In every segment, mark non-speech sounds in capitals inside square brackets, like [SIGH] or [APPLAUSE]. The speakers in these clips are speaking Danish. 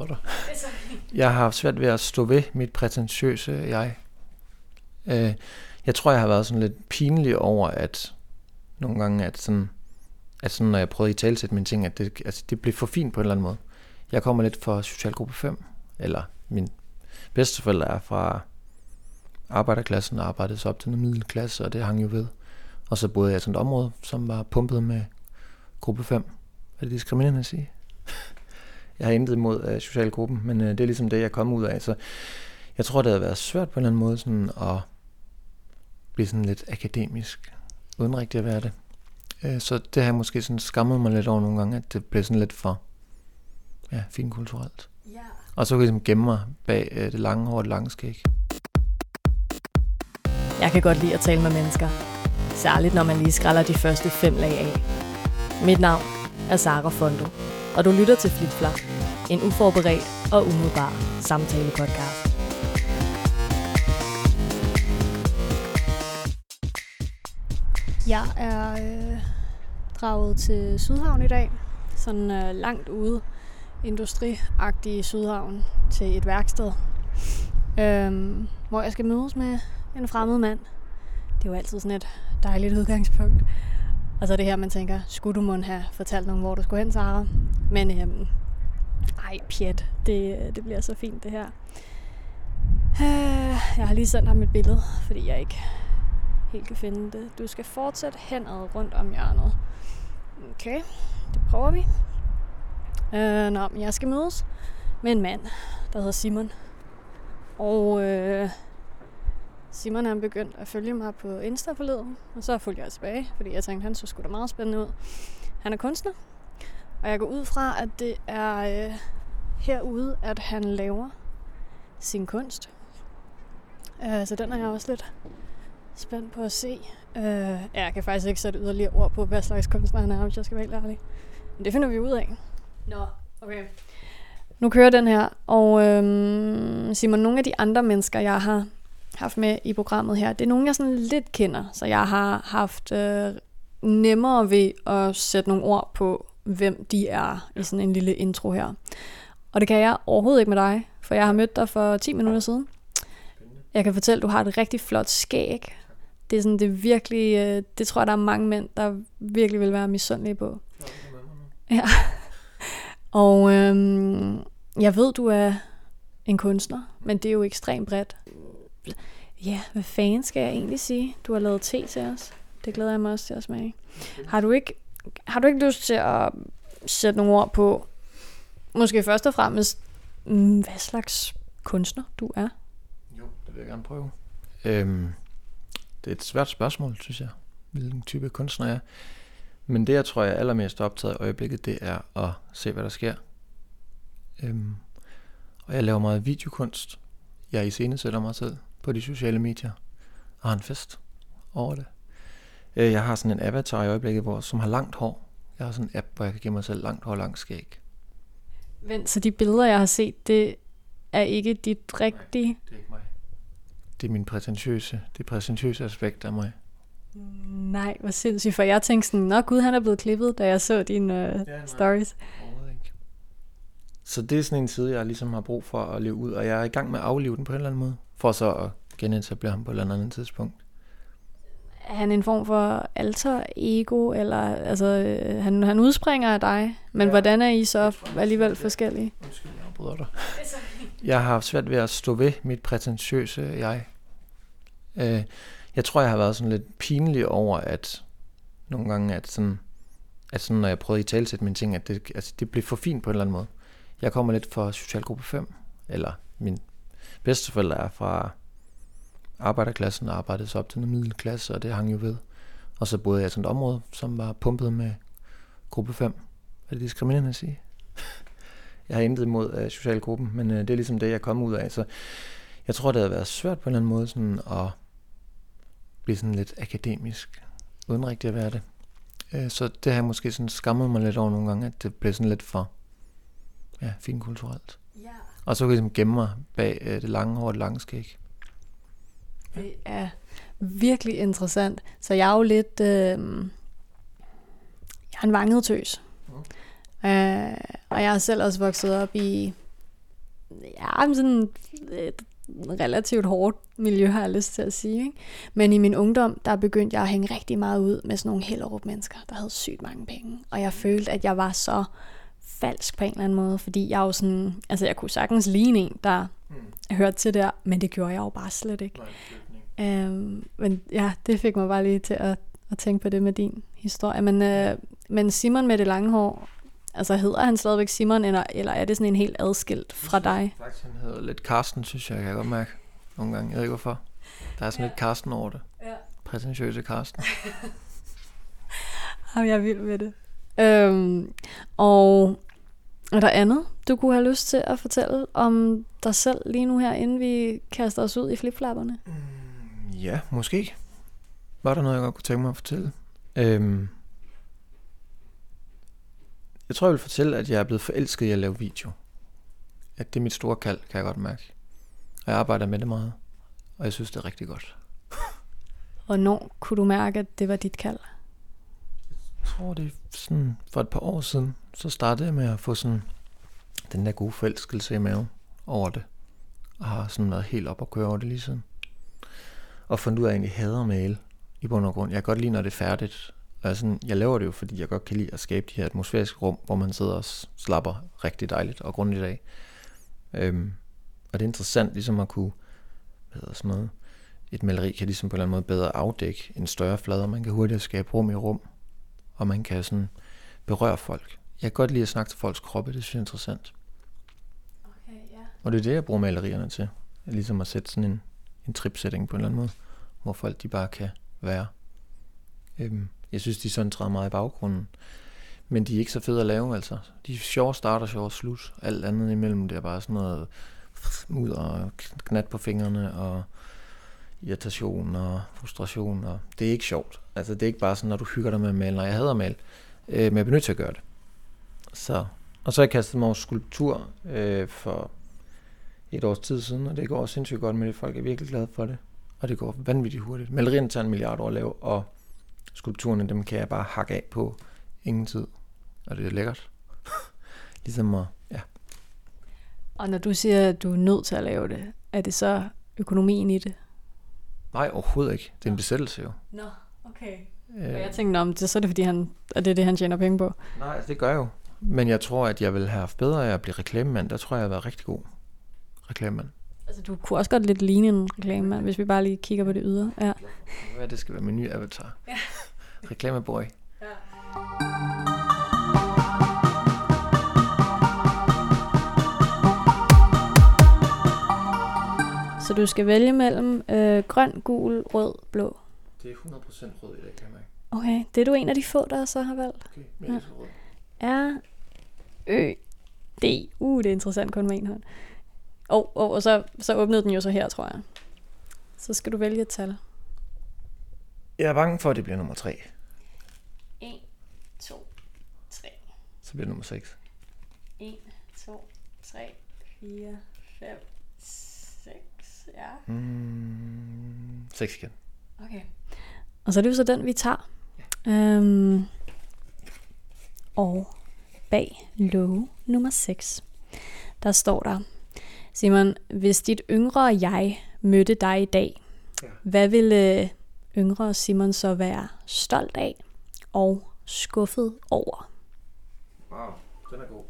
afbryder dig. Jeg har haft svært ved at stå ved mit prætentiøse jeg. Øh, jeg tror, jeg har været sådan lidt pinlig over, at nogle gange, at sådan, at sådan når jeg prøvede at i talsætte mine ting, at det, altså, det blev for fint på en eller anden måde. Jeg kommer lidt fra socialgruppe 5, eller min bedsteforældre er fra arbejderklassen og arbejdede sig op til en middelklasse, og det hang jo ved. Og så boede jeg i sådan et område, som var pumpet med gruppe 5. Er det diskriminerende at sige? Jeg har intet imod uh, socialgruppen, men uh, det er ligesom det, jeg kom ud af. Så jeg tror, det havde været svært på en eller anden måde sådan at blive sådan lidt akademisk, uden rigtig at være det. Uh, så det har jeg måske sådan skammet mig lidt over nogle gange, at det blev sådan lidt for ja, finkulturelt. Ja. Og så kan jeg ligesom gemme mig bag uh, det lange hår og det lange skæg. Jeg kan godt lide at tale med mennesker. Særligt når man lige skræller de første fem lag af. Mit navn er Sara Fondo, og du lytter til Flip Flap, en uforberedt og umiddelbar samtale-podcast. Jeg er øh, draget til Sydhavn i dag, sådan øh, langt ude, industriagtig Sydhavn, til et værksted, øh, hvor jeg skal mødes med en fremmed mand. Det er jo altid sådan et dejligt udgangspunkt. Og så er det her, man tænker, skulle du måtte have fortalt nogen, hvor du skulle hen, Sara? Men øhm, ej, pjat, det, øh, det bliver så fint det her. Øh, jeg har lige sendt ham et billede, fordi jeg ikke helt kan finde det. Du skal fortsætte henad rundt om hjørnet. Okay, det prøver vi. Øh, nå, men jeg skal mødes med en mand, der hedder Simon. Og øh, Simon han begyndte at følge mig på Insta forleden, og så fulgte jeg tilbage, fordi jeg tænkte, han så sgu da meget spændende ud. Han er kunstner, og jeg går ud fra, at det er øh, herude, at han laver sin kunst. Øh, så den er jeg også lidt spændt på at se. Øh, jeg kan faktisk ikke sætte yderligere ord på, hvad slags kunstner han er, hvis jeg skal være helt ærlig. Men det finder vi ud af. Nå, okay. Nu kører den her, og øh, Simon, nogle af de andre mennesker, jeg har haft med i programmet her, det er nogen, jeg sådan lidt kender, så jeg har haft øh, nemmere ved at sætte nogle ord på, hvem de er i sådan en lille intro her. Og det kan jeg overhovedet ikke med dig, for jeg har mødt dig for 10 minutter siden. Jeg kan fortælle, at du har et rigtig flot skæg. Det er sådan, det virkelig, øh, det tror jeg, der er mange mænd, der virkelig vil være misundelige på. Ja. Og øhm, jeg ved, du er en kunstner, men det er jo ekstremt bredt. Ja, hvad fanden skal jeg egentlig sige? Du har lavet te til os. Det glæder jeg mig også til at smage. Har du ikke, har du ikke lyst til at sætte nogle ord på, måske først og fremmest, mm, hvad slags kunstner du er? Jo, det vil jeg gerne prøve. Øhm, det er et svært spørgsmål, synes jeg, hvilken type kunstner jeg er. Men det, jeg tror, jeg er allermest optaget i øjeblikket, det er at se, hvad der sker. Øhm, og jeg laver meget videokunst. Jeg iscenesætter mig selv på de sociale medier og har en fest over det. Øh, jeg har sådan en avatar i øjeblikket, hvor, som har langt hår. Jeg har sådan en app, hvor jeg kan give mig selv langt hår og langt skæg. Vent, så de billeder, jeg har set, det er ikke dit rigtige? Nej, det er ikke mig. Det er min prætentiøse, det prætentiøse aspekt af mig. Nej, hvor sindssygt, for jeg tænkte sådan, nå gud, han er blevet klippet, da jeg så dine uh, ja, stories. Ikke. Så det er sådan en side, jeg ligesom har brug for at leve ud, og jeg er i gang med at aflive den på en eller anden måde for så at genetablere ham på et eller andet tidspunkt. Er han en form for alter ego, eller altså, øh, han, han udspringer af dig, men ja. hvordan er I så alligevel forskellige? Undskyld, jeg afbryder dig. Jeg har svært ved at stå ved mit prætentiøse jeg. Øh, jeg tror, jeg har været sådan lidt pinlig over, at nogle gange, at sådan, at sådan når jeg prøvede at i talsætte mine ting, at det, altså, det blev for fint på en eller anden måde. Jeg kommer lidt fra socialgruppe 5, eller min bedsteforældre er fra arbejderklassen og arbejdede sig op til en middelklasse, og det hang jo ved. Og så boede jeg i sådan et område, som var pumpet med gruppe 5. Er det diskriminerende at sige? [LAUGHS] jeg har intet imod uh, socialgruppen, men uh, det er ligesom det, jeg kom ud af. Så jeg tror, det havde været svært på en eller anden måde sådan at blive sådan lidt akademisk, uden rigtig at være det. Uh, så det har jeg måske sådan skammet mig lidt over nogle gange, at det blev sådan lidt for ja, finkulturelt. Og så kan jeg ligesom gemme mig bag øh, det lange hår og det lange skæg. Det er virkelig interessant. Så jeg er jo lidt... Øh, jeg er en vanget tøs. Mm. Øh, og jeg har selv også vokset op i ja, sådan et relativt hårdt miljø, har jeg lyst til at sige. Ikke? Men i min ungdom, der begyndte jeg at hænge rigtig meget ud med sådan nogle Hellerup mennesker, der havde sygt mange penge. Og jeg følte, at jeg var så falsk på en eller anden måde, fordi jeg jo sådan, altså jeg kunne sagtens ligne en, der mm. hørte til der, men det gjorde jeg jo bare slet ikke. Nej, øhm, men ja, det fik mig bare lige til at, at tænke på det med din historie. Men, øh, men Simon med det lange hår, altså hedder han stadigvæk Simon, eller, eller er det sådan en helt adskilt fra dig? Faktisk, han hedder lidt Karsten, synes jeg, jeg kan godt mærke nogle gange. Jeg ved ikke hvorfor. Der er sådan ja. lidt Karsten over det. Ja. Prætentiøse Karsten. [LAUGHS] Jamen, jeg er vild med det. Øhm, og er der andet, du kunne have lyst til at fortælle om dig selv lige nu her, inden vi kaster os ud i flipflapperne? Mm, ja, måske. Var der noget, jeg godt kunne tænke mig at fortælle? Øhm, jeg tror, jeg vil fortælle, at jeg er blevet forelsket i at lave video. At det er mit store kald, kan jeg godt mærke. Og jeg arbejder med det meget. Og jeg synes, det er rigtig godt. [LAUGHS] Hvornår kunne du mærke, at det var dit kald? Jeg tror, det er sådan for et par år siden, så startede jeg med at få sådan den der gode forelskelse i maven over det. Og har sådan været helt op og køre over det lige siden. Og fundet ud af, at jeg egentlig hader male i bund og grund. Jeg kan godt lide, når det er færdigt. Og sådan, jeg laver det jo, fordi jeg godt kan lide at skabe de her atmosfæriske rum, hvor man sidder og slapper rigtig dejligt og grundigt af. Øhm, og det er interessant ligesom at kunne, hvad hedder sådan noget, et maleri kan ligesom på en eller anden måde bedre afdække en større flade, og man kan hurtigt skabe rum i rum, og man kan sådan berøre folk. Jeg kan godt lide at snakke til folks kroppe, det synes jeg er interessant. Okay, ja. Og det er det, jeg bruger malerierne til. Ligesom at sætte sådan en, en tripsætning på en eller anden måde, hvor folk de bare kan være. Øhm, jeg synes, de sådan træder meget i baggrunden. Men de er ikke så fede at lave, altså. De er sjove starter, sjove slut. Alt andet imellem, det er bare sådan noget ud og knat på fingrene og irritation og frustration. Og det er ikke sjovt. Altså, det er ikke bare sådan, når du hygger dig med at male. Når jeg hader at male, øh, men jeg bliver nødt til at gøre det. Så. Og så har jeg kastet mig over skulptur øh, for et års tid siden, og det går sindssygt godt med det. Folk er virkelig glade for det. Og det går vanvittigt hurtigt. Malerierne tager en milliard år at lave, og skulpturerne, dem kan jeg bare hakke af på ingen tid. Og det er lækkert. [LAUGHS] ligesom at, ja. Og når du siger, at du er nødt til at lave det, er det så økonomien i det? Nej, overhovedet ikke. Det er en besættelse jo. Nå, okay. Øh, og jeg tænkte, om det, så er det fordi, han, er det det, han tjener penge på? Nej, altså, det gør jeg jo. Men jeg tror, at jeg vil have haft bedre af at blive reklamemand. Der tror jeg, jeg har været rigtig god reklamemand. Altså, du kunne også godt lidt ligne en reklamemand, hvis vi bare lige kigger på det ydre. Ja. Hvad det skal være min nye avatar. Ja. Reklameboy. Ja. Så du skal vælge mellem øh, grøn, gul, rød, blå. Det er 100% rød i dag, kan man Okay, det er du en af de få, der så har valgt. Okay, ja. rød. R, Ø, D. Uh, det er interessant kun med en hånd. Oh, oh, og så, så åbnede den jo så her, tror jeg. Så skal du vælge et tal. Jeg er bange for, at det bliver nummer 3. 1, 2, 3. Så bliver det nummer 6. 1, 2, 3, 4, 5, 6. Ja. Mm, 6 igen. Okay. Og så er det jo så den, vi tager. Ja. Øhm, og bag låge nummer 6, der står der, Simon, hvis dit yngre jeg mødte dig i dag, ja. hvad ville yngre Simon så være stolt af og skuffet over? Wow, den er god.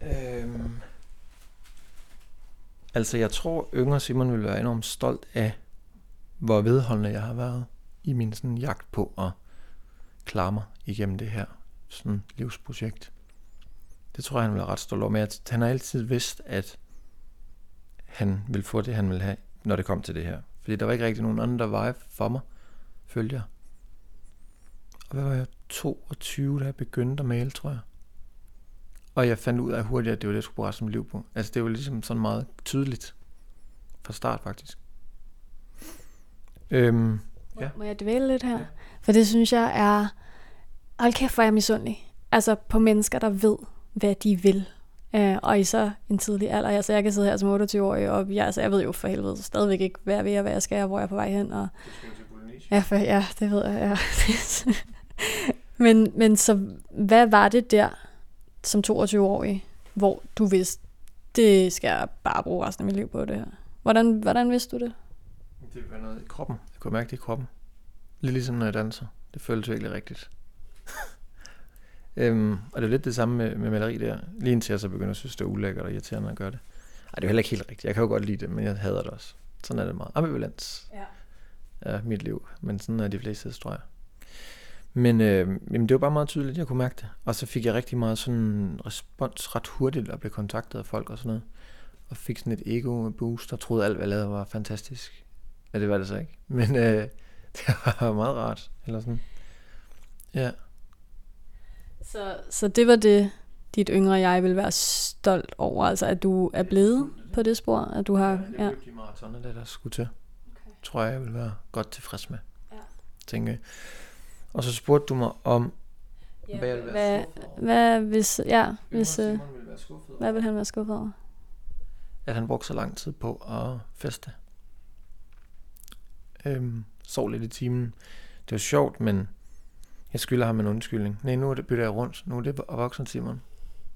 Øhm, altså, jeg tror, yngre Simon ville være enormt stolt af, hvor vedholdende jeg har været i min sådan jagt på at klare mig igennem det her sådan livsprojekt. Det tror jeg, han vil ret stolt over. Men han har altid vidst, at han vil få det, han vil have, når det kom til det her. Fordi der var ikke rigtig nogen anden, der var for mig, følte jeg. Og hvad var jeg? 22, da jeg begyndte at male, tror jeg. Og jeg fandt ud af hurtigt, at det var det, jeg skulle bruge resten af mit liv på. Altså det var ligesom sådan meget tydeligt. Fra start faktisk. Øhm, ja. Må jeg dvæle lidt her? Ja. For det synes jeg er... Hold kæft, hvor er jeg misundelig. Altså på mennesker, der ved, hvad de vil. Uh, og i så en tidlig alder. Altså, jeg kan sidde her som 28-årig, og jeg, altså, jeg ved jo for helvede stadigvæk ikke, hvad jeg vil, og hvad jeg skal, og hvor jeg er på vej hen. Og... Ja, for, ja, det ved jeg. Ja. [LAUGHS] men, men så, hvad var det der som 22-årig, hvor du vidste, det skal jeg bare bruge resten af mit liv på det her. Hvordan, hvordan vidste du det? Det var noget i kroppen. Jeg kunne mærke det i kroppen. Lidt ligesom når jeg danser. Det føltes virkelig rigtigt. [LAUGHS] øhm, og det er lidt det samme med, med maleri der. Lige indtil jeg så begynder at synes, det er ulækkert og irriterende at gøre det. Ej, det er heller ikke helt rigtigt. Jeg kan jo godt lide det, men jeg hader det også. Sådan er det meget. Ambivalens Ja. er mit liv. Men sådan er de fleste, tror jeg. Men øh, jamen, det var bare meget tydeligt, jeg kunne mærke det. Og så fik jeg rigtig meget sådan respons ret hurtigt og blev kontaktet af folk og sådan noget. Og fik sådan et ego-boost og troede alt, hvad jeg lavede var fantastisk. Ja, det var det så ikke. Men øh, [LAUGHS] det var meget rart. Eller sådan. Ja. Så, så det var det, dit yngre jeg vil være stolt over, altså at du er blevet på det spor, at du har... Ja. de maratoner, det der skulle til. Okay. Tror jeg, jeg vil være godt tilfreds med. Ja. Tænker jeg. Og så spurgte du mig om, Ja, hvad jeg ville være hvad, skuffet over. hvad hvis, ja, hvis, øh, ville være skuffet over. hvad vil han være skuffet over? at han brugte så lang tid på at feste. Øhm, sov lidt i timen. Det var sjovt, men jeg skylder ham en undskyldning. Nej, nu er det bytter jeg rundt. Nu er det voksen Simon.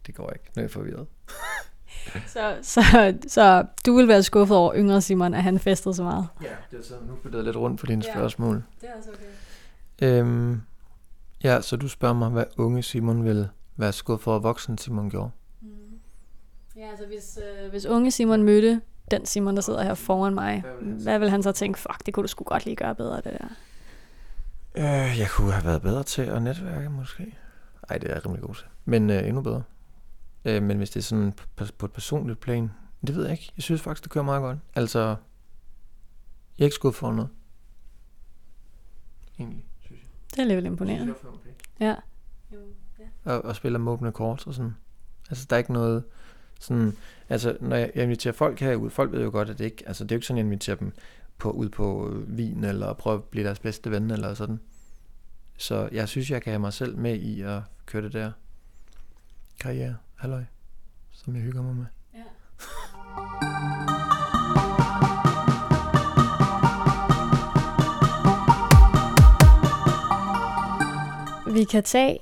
Det går ikke. Nu er jeg forvirret. [LAUGHS] Så, så, så du vil være skuffet over yngre Simon, at han festede så meget? Ja, det er så, nu bytter jeg lidt rundt på dine Ja. spørgsmål. Det er også okay. Øhm, ja, så du spørger mig, hvad unge Simon vil være skuffet for, at voksen Simon gjorde. Mm. Ja, altså hvis, øh, hvis unge Simon mødte den Simon, der sidder her foran mig, Hvad vil han så hvad vil han så tænke, fuck, det kunne du sgu godt lige gøre bedre, det der. Øh, jeg kunne have været bedre til at netværke, måske. Ej, det er jeg rimelig god til. Men øh, endnu bedre. Øh, men hvis det er sådan på, på et personligt plan, det ved jeg ikke. Jeg synes faktisk, det kører meget godt. Altså, jeg er ikke skudt for noget. Egentlig, synes jeg. Det er alligevel imponerende. Ja. Og, og spiller med åbne kort og sådan. Altså, der er ikke noget sådan... Altså, når jeg, jeg inviterer folk herud, folk ved jo godt, at det ikke... Altså, det er jo ikke sådan, jeg inviterer dem på, ud på vin, eller prøve at blive deres bedste ven, eller sådan. Så jeg synes, jeg kan have mig selv med i at køre det der karriere, halløj, som jeg hygger mig med. Ja. Vi kan tage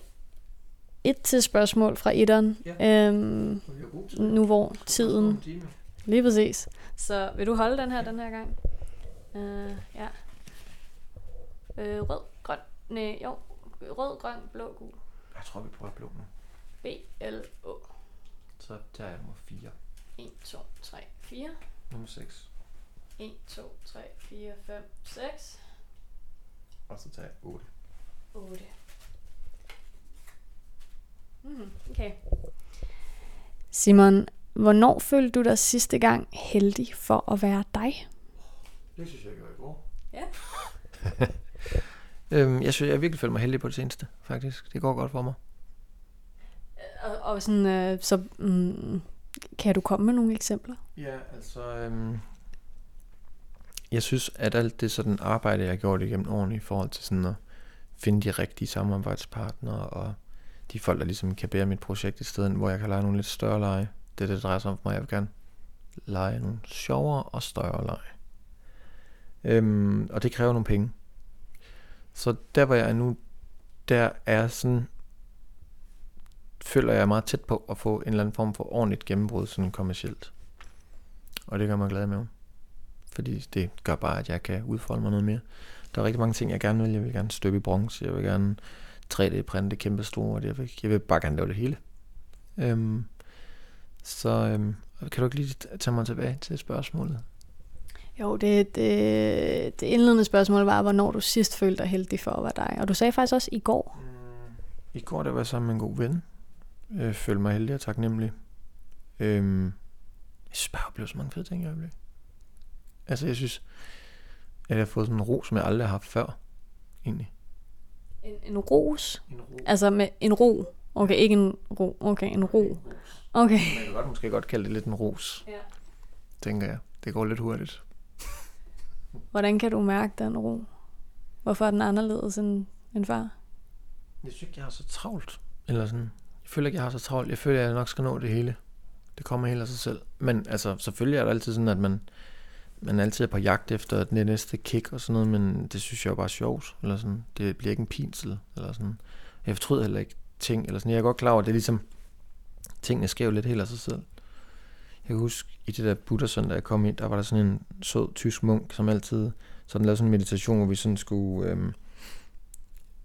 et til spørgsmål fra etteren, Ja. øhm, nu hvor tiden... Lige præcis. Så vil du holde den her den her gang? Uh, ja. Øh, rød, grøn, nej, jo. Rød, grøn, blå, gul. Jeg tror, vi prøver blå nu. B, L, Å. Så tager jeg nummer 4. 1, 2, 3, 4. Nummer 6. 1, 2, 3, 4, 5, 6, Og så tager jeg 8. 8. Mm, okay. Simon, hvornår følte du dig sidste gang heldig for at være dig? Det synes jeg gjorde i går. Ja. [LAUGHS] øhm, jeg synes, jeg virkelig føler mig heldig på det seneste, faktisk. Det går godt for mig. Og, og sådan, øh, så mm, kan du komme med nogle eksempler? Ja, altså... Øhm, jeg synes, at alt det sådan arbejde, jeg har gjort igennem årene i forhold til sådan at finde de rigtige samarbejdspartnere og de folk, der ligesom kan bære mit projekt i stedet, hvor jeg kan lege nogle lidt større lege. Det er det, det drejer sig om for mig. Jeg vil gerne lege nogle sjovere og større lege. Øhm, og det kræver nogle penge. Så der, hvor jeg er nu, der er sådan, føler jeg er meget tæt på at få en eller anden form for ordentligt gennembrud sådan kommercielt. Og det gør mig glad med. Fordi det gør bare, at jeg kan udfolde mig noget mere. Der er rigtig mange ting, jeg gerne vil. Jeg vil gerne støbe i bronze. Jeg vil gerne 3D-printe kæmpe store. Jeg vil, jeg vil bare gerne lave det hele. Øhm, så øhm, kan du ikke lige tage mig tilbage til spørgsmålet? Jo, det, det, det indledende spørgsmål var, hvornår du sidst følte dig heldig for at være dig. Og du sagde faktisk også i går. I går der var jeg sammen med en god ven. Jeg følte mig heldig og taknemmelig. Øhm, jeg synes bare, jeg så mange fede ting i øjeblikket. Altså, jeg synes, at jeg har fået sådan en ro, som jeg aldrig har haft før. Egentlig. En, en ros? En ro. Altså med en ro? Okay, ikke en ro. Okay, en ro. Okay. Man kan godt, måske godt kalde det lidt en ros, Ja. tænker jeg. Det går lidt hurtigt. Hvordan kan du mærke den ro? Hvorfor er den anderledes end, end før? Jeg synes ikke, jeg har så travlt. Eller sådan. Jeg føler ikke, jeg har så travlt. Jeg føler, at jeg nok skal nå det hele. Det kommer helt af sig selv. Men altså, selvfølgelig er det altid sådan, at man, man altid er på jagt efter det næste kick og sådan noget, men det synes jeg jo bare er sjovt. Eller sådan. Det bliver ikke en pinsel. Eller sådan. Jeg fortryder heller ikke ting. Eller sådan. Jeg er godt klar over, at det er ligesom, tingene sker jo lidt helt af sig selv. Jeg kan huske, i det der buddha der jeg kom ind, der var der sådan en sød tysk munk, som altid sådan lavede sådan en meditation, hvor vi sådan skulle øhm,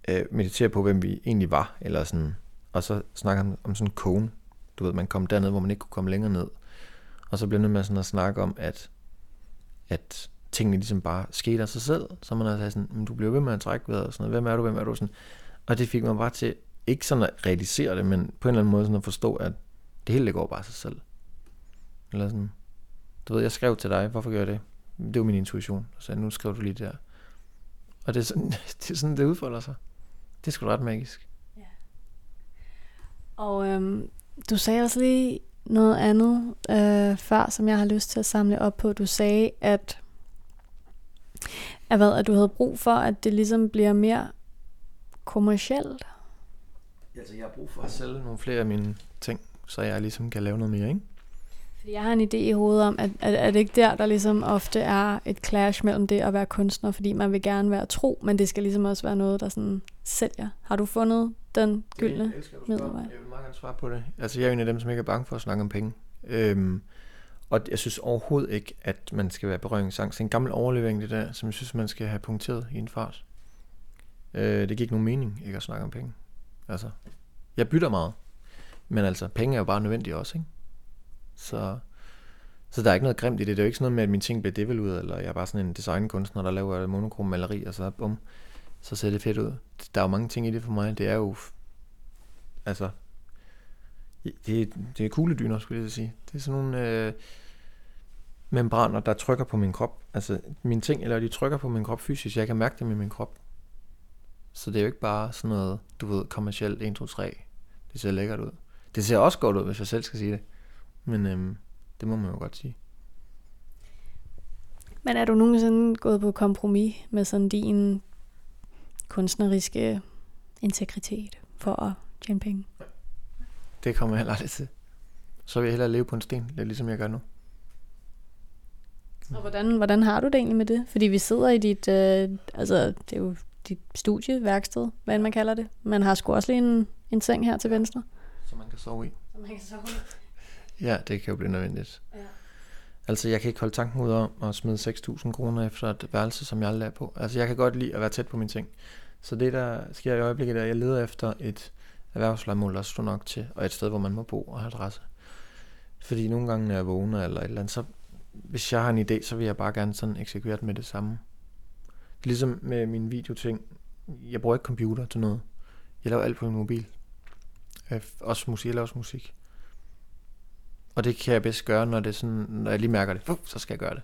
øh, meditere på, hvem vi egentlig var, eller sådan, og så snakker om, om sådan en kone. Du ved, man kom derned, hvor man ikke kunne komme længere ned. Og så blev det med sådan at snakke om, at, at tingene ligesom bare skete af sig selv. Så man har sådan, men du bliver ved med at trække vejret, og sådan noget. hvem er du, hvem er du? Sådan. Og det fik mig bare til, ikke sådan at realisere det, men på en eller anden måde sådan at forstå, at det hele det går bare af sig selv. Eller sådan, du ved, jeg skrev til dig, hvorfor gør jeg det? Det var min intuition. Så nu skriver du lige der. Og det er sådan, [LAUGHS] det, er sådan, det udfolder sig. Det er sgu ret magisk. Ja. Og øhm, du sagde også lige noget andet øh, før, som jeg har lyst til at samle op på. Du sagde, at, at, hvad, at du havde brug for, at det ligesom bliver mere kommercielt. Altså, jeg har brug for at sælge nogle flere af mine ting, så jeg ligesom kan lave noget mere, ikke? Jeg har en idé i hovedet om, at, at, at det ikke der, der ligesom ofte er et clash mellem det at være kunstner, fordi man vil gerne være tro, men det skal ligesom også være noget, der sådan sælger. Har du fundet den gyldne middelvej? Jeg vil meget gerne svare på det. Altså, jeg er en af dem, som ikke er bange for at snakke om penge. Øhm, og jeg synes overhovedet ikke, at man skal være berøringsangst. Det er en gammel overlevering, det der, som jeg synes, man skal have punkteret i en fart. Øh, det giver ikke nogen mening ikke at snakke om penge. Altså, jeg bytter meget. Men altså, penge er jo bare nødvendige også, ikke? Så, så der er ikke noget grimt i det. Det er jo ikke sådan noget med, at mine ting bliver devalueret, eller jeg er bare sådan en designkunstner, der laver monokrom maleri, og så bum, så ser det fedt ud. Der er jo mange ting i det for mig. Det er jo, altså, det, det er kugledyner, skulle jeg sige. Det er sådan nogle øh, membraner, der trykker på min krop. Altså, mine ting, eller de trykker på min krop fysisk. Jeg kan mærke dem i min krop. Så det er jo ikke bare sådan noget, du ved, kommercielt 1, 2, 3. Det ser lækkert ud. Det ser også godt ud, hvis jeg selv skal sige det. Men øhm, det må man jo godt sige. Men er du nogensinde gået på kompromis med sådan din kunstneriske integritet for at tjene penge? Det kommer jeg heller aldrig til. Så vil jeg hellere leve på en sten, lidt ligesom jeg gør nu. Og hvordan, hvordan har du det egentlig med det? Fordi vi sidder i dit, øh, altså det er jo dit studie, værksted, hvad man kalder det. Man har sgu også lige en, en seng her til venstre. Som man kan sove i. Som man kan sove i. Ja, det kan jo blive nødvendigt. Ja. Altså, jeg kan ikke holde tanken ud om at smide 6.000 kroner efter et værelse, som jeg aldrig er på. Altså, jeg kan godt lide at være tæt på mine ting. Så det, der sker i øjeblikket, er, at jeg leder efter et erhvervslejemål, der står nok til, og et sted, hvor man må bo og have adresse. Fordi nogle gange, når jeg vågner eller et eller andet, så hvis jeg har en idé, så vil jeg bare gerne sådan eksekvere med det samme. Ligesom med mine videoting. Jeg bruger ikke computer til noget. Jeg laver alt på min mobil. Også musik, jeg laver også musik. Og det kan jeg bedst gøre, når, det er sådan, når jeg lige mærker det. Fuh, så skal jeg gøre det.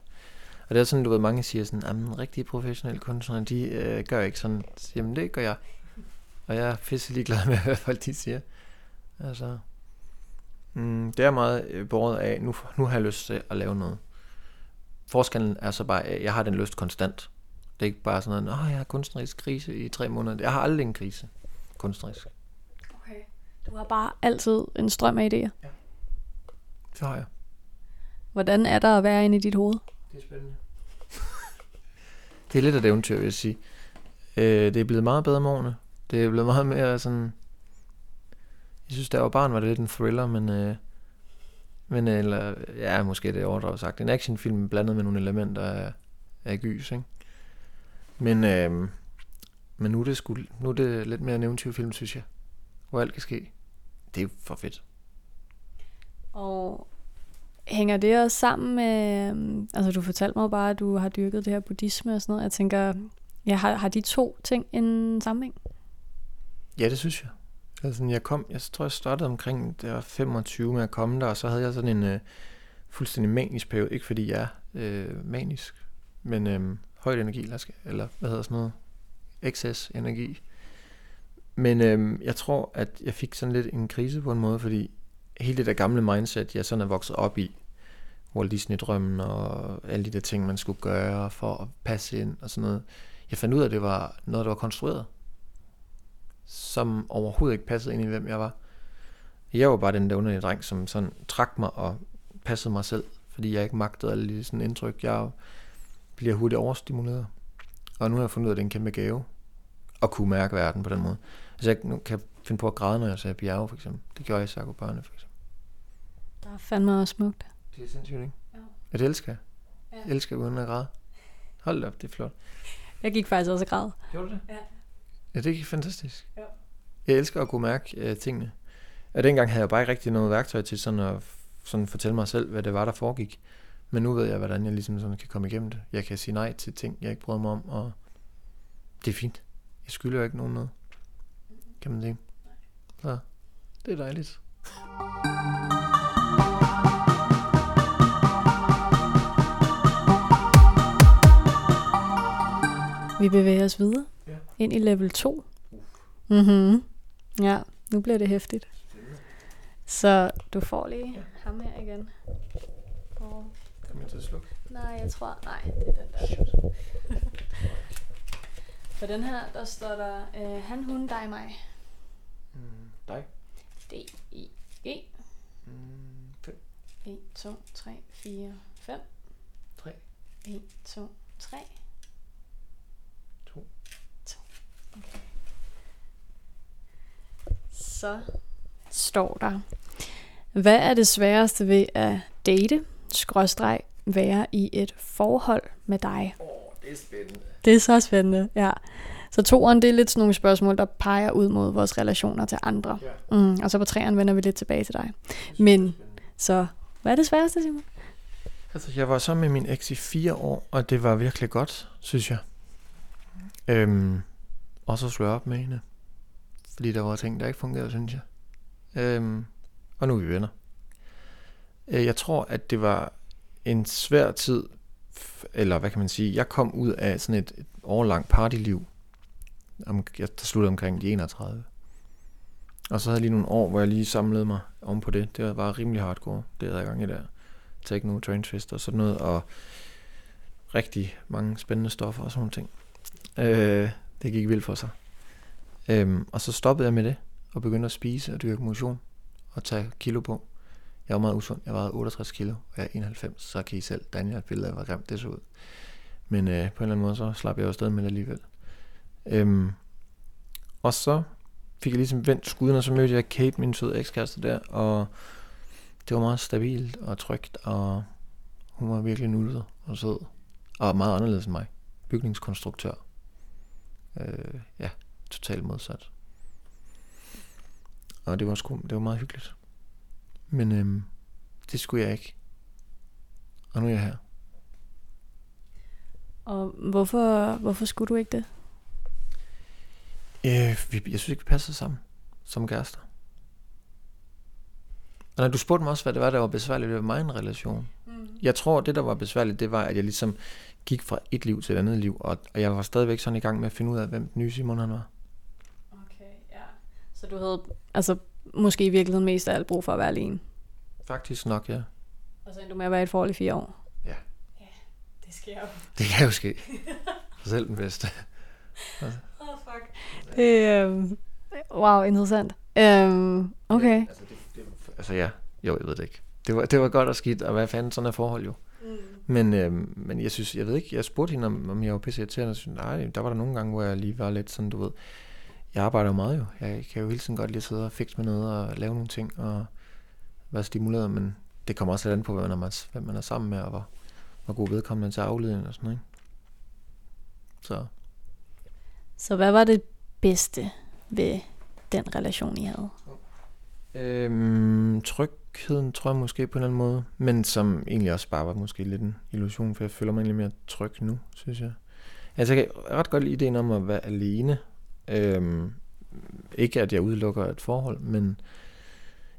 Og det er sådan, du ved, mange siger sådan, at en rigtig professionelle kunstnere, de øh, gør ikke sådan. Jamen, det gør jeg. Og jeg er pisselig glad [LAUGHS] med, hvad folk de siger. Altså, mm, det er meget øh, båret af, nu, nu har jeg lyst til at lave noget. Forskellen er så bare, at jeg har den lyst konstant. Det er ikke bare sådan noget, at jeg har kunstnerisk krise i tre måneder. Jeg har aldrig en krise kunstnerisk. Okay. Du har bare altid en strøm af idéer. Ja. Det har jeg. Hvordan er der at være inde i dit hoved? Det er spændende. [LAUGHS] det er lidt af det eventyr, vil jeg sige. Øh, det er blevet meget bedre med årene. Det er blevet meget mere sådan... Jeg synes, da jeg var barn, var det lidt en thriller, men... Øh, men eller, ja, måske det er overdrevet sagt. En actionfilm blandet med nogle elementer af, af gys, ikke? Men, øh, men nu, er det sku, nu er det lidt mere en eventyrfilm, synes jeg. Hvor alt kan ske. Det er for fedt. Og hænger det også sammen med, øhm, altså du fortalte mig bare, at du har dyrket det her buddhisme og sådan noget. Jeg tænker, ja, har, har de to ting en sammenhæng? Ja, det synes jeg. Altså, jeg kom, jeg tror, jeg startede omkring, det var 25 med at komme der, og så havde jeg sådan en øh, fuldstændig manisk periode. Ikke fordi jeg er øh, manisk, men øh, højt energi, eller hvad hedder sådan noget, excess energi. Men øh, jeg tror, at jeg fik sådan lidt en krise på en måde, fordi hele det der gamle mindset, jeg sådan er vokset op i, Walt Disney-drømmen og alle de der ting, man skulle gøre for at passe ind og sådan noget. Jeg fandt ud af, at det var noget, der var konstrueret, som overhovedet ikke passede ind i, hvem jeg var. Jeg var bare den der underlige dreng, som sådan trak mig og passede mig selv, fordi jeg ikke magtede alle de sådan indtryk. Jeg bliver hurtigt overstimuleret. Og nu har jeg fundet ud af, at det er en kæmpe gave at kunne mærke verden på den måde. Altså jeg nu kan finde på at græde, når jeg ser bjerge, for eksempel. Det gjorde jeg i Sarko Børne, for eksempel. Der er fandme også smukt. Det er sindssygt, ikke? Ja. Ja, det elsker jeg. Ja. Jeg elsker uden at græde. Hold da op, det er flot. Jeg gik faktisk også og græd. Gjorde du det? Ja. Ja, det er fantastisk. Ja. Jeg elsker at kunne mærke uh, tingene. Og dengang havde jeg bare ikke rigtig noget værktøj til sådan at sådan fortælle mig selv, hvad det var, der foregik. Men nu ved jeg, hvordan jeg ligesom sådan kan komme igennem det. Jeg kan sige nej til ting, jeg ikke bryder mig om, og det er fint. Jeg skylder jo ikke nogen noget, kan man sige. Så det er dejligt. Vi bevæger os videre Ja. ind i level 2. Mhm. Ja, nu bliver det hæftigt. Så du får lige Ja. ham her igen. Og Kom jeg til at slukke? Nej, jeg tror... Nej, det er den der. På [LAUGHS] den her, der står der øh, han, hun, dig, mig. Mm, dig? D-I-G. Mm, fem, 1, 2, 3, 4, 5. tre, 1, 2, 3. to. Så står der. Hvad er det sværeste ved at date, skråstreg, være i et forhold med dig? Åh, oh, det er spændende. Det er så spændende, ja. Så toeren, det er lidt sådan nogle spørgsmål, der peger ud mod vores relationer til andre. Ja. Mm, og så på treeren vender vi lidt tilbage til dig. Men, så hvad er det sværeste, Simon? Altså, jeg var sammen med min eks i fire år, og det var virkelig godt, synes jeg. Øhm, og så slog jeg op med hende. Fordi der var ting, der ikke fungerede, synes jeg. Øhm, og nu er vi venner. Øh, Jeg tror, at det var en svær tid, eller hvad kan man sige, jeg kom ud af sådan et, et årlangt partyliv, om, jeg, sluttede omkring de 31. Og så havde jeg lige nogle år, hvor jeg lige samlede mig om på det. Det var bare rimelig hardcore, det havde jeg gang i der techno, train twist og sådan noget, og rigtig mange spændende stoffer og sådan nogle ting. Øh, det gik vildt for sig. Øhm, og så stoppede jeg med det, og begyndte at spise og dyrke motion, og tage kilo på. Jeg var meget usund. Jeg vejede 68 kilo, og jeg er 91, så kan I selv danne jer et billede af, hvor grimt det så ud. Men øh, på en eller anden måde, så slap jeg jo afsted med det alligevel. Øhm, og så fik jeg ligesom vendt skuden, og så mødte jeg Kate, min søde ekskæreste der, og det var meget stabilt og trygt, og hun var virkelig nullet og sød, og meget anderledes end mig. Bygningskonstruktør. Øh, ja, totalt modsat. Og det var sgu, det var meget hyggeligt. Men øhm, det skulle jeg ikke. Og nu er jeg her. Og hvorfor, hvorfor skulle du ikke det? Øh, vi, jeg synes ikke, vi passer sammen som kærester. Og når du spurgte mig også, hvad det var, der var besværligt ved mig en relation. Mm. Jeg tror, det der var besværligt, det var, at jeg ligesom gik fra et liv til et andet liv, og, og jeg var stadigvæk sådan i gang med at finde ud af, hvem den nye Simon han var. Okay, ja. Så du havde altså måske i virkeligheden mest af alt brug for at være alene? Faktisk nok, ja. Og så endte du med at være i et forhold i fire år? Ja. Ja, det sker jo. [LAUGHS] Det kan jo ske. Selv den bedste. [LAUGHS] Oh, fuck. Det, øh, wow, interessant. Øhm, okay. Altså, det, det, altså ja, jo, jeg ved det ikke. Det var, det var godt og skidt, og hvad fanden sådan er forhold jo. Mm. Men, øhm, men jeg synes, jeg ved ikke, jeg spurgte hende, om, om jeg var pisse irriterende, og synes, nej, der var der nogle gange, hvor jeg lige var lidt sådan, du ved, jeg arbejder jo meget jo. Jeg kan jo hele tiden godt lige sidde og fikse med noget og lave nogle ting og være stimuleret, men det kommer også lidt an på, hvem man er, hvem man er sammen med, og hvor, hvor god vedkommende til afledning og sådan noget. Ikke? Så Så hvad var det bedste ved den relation, I havde? Øhm, trygheden tror jeg måske på en eller anden måde, men som egentlig også bare var måske lidt en illusion, for jeg føler mig egentlig mere tryg nu, synes jeg. Altså jeg kan ret godt lide ideen om at være alene. Øhm, ikke at jeg udelukker et forhold, men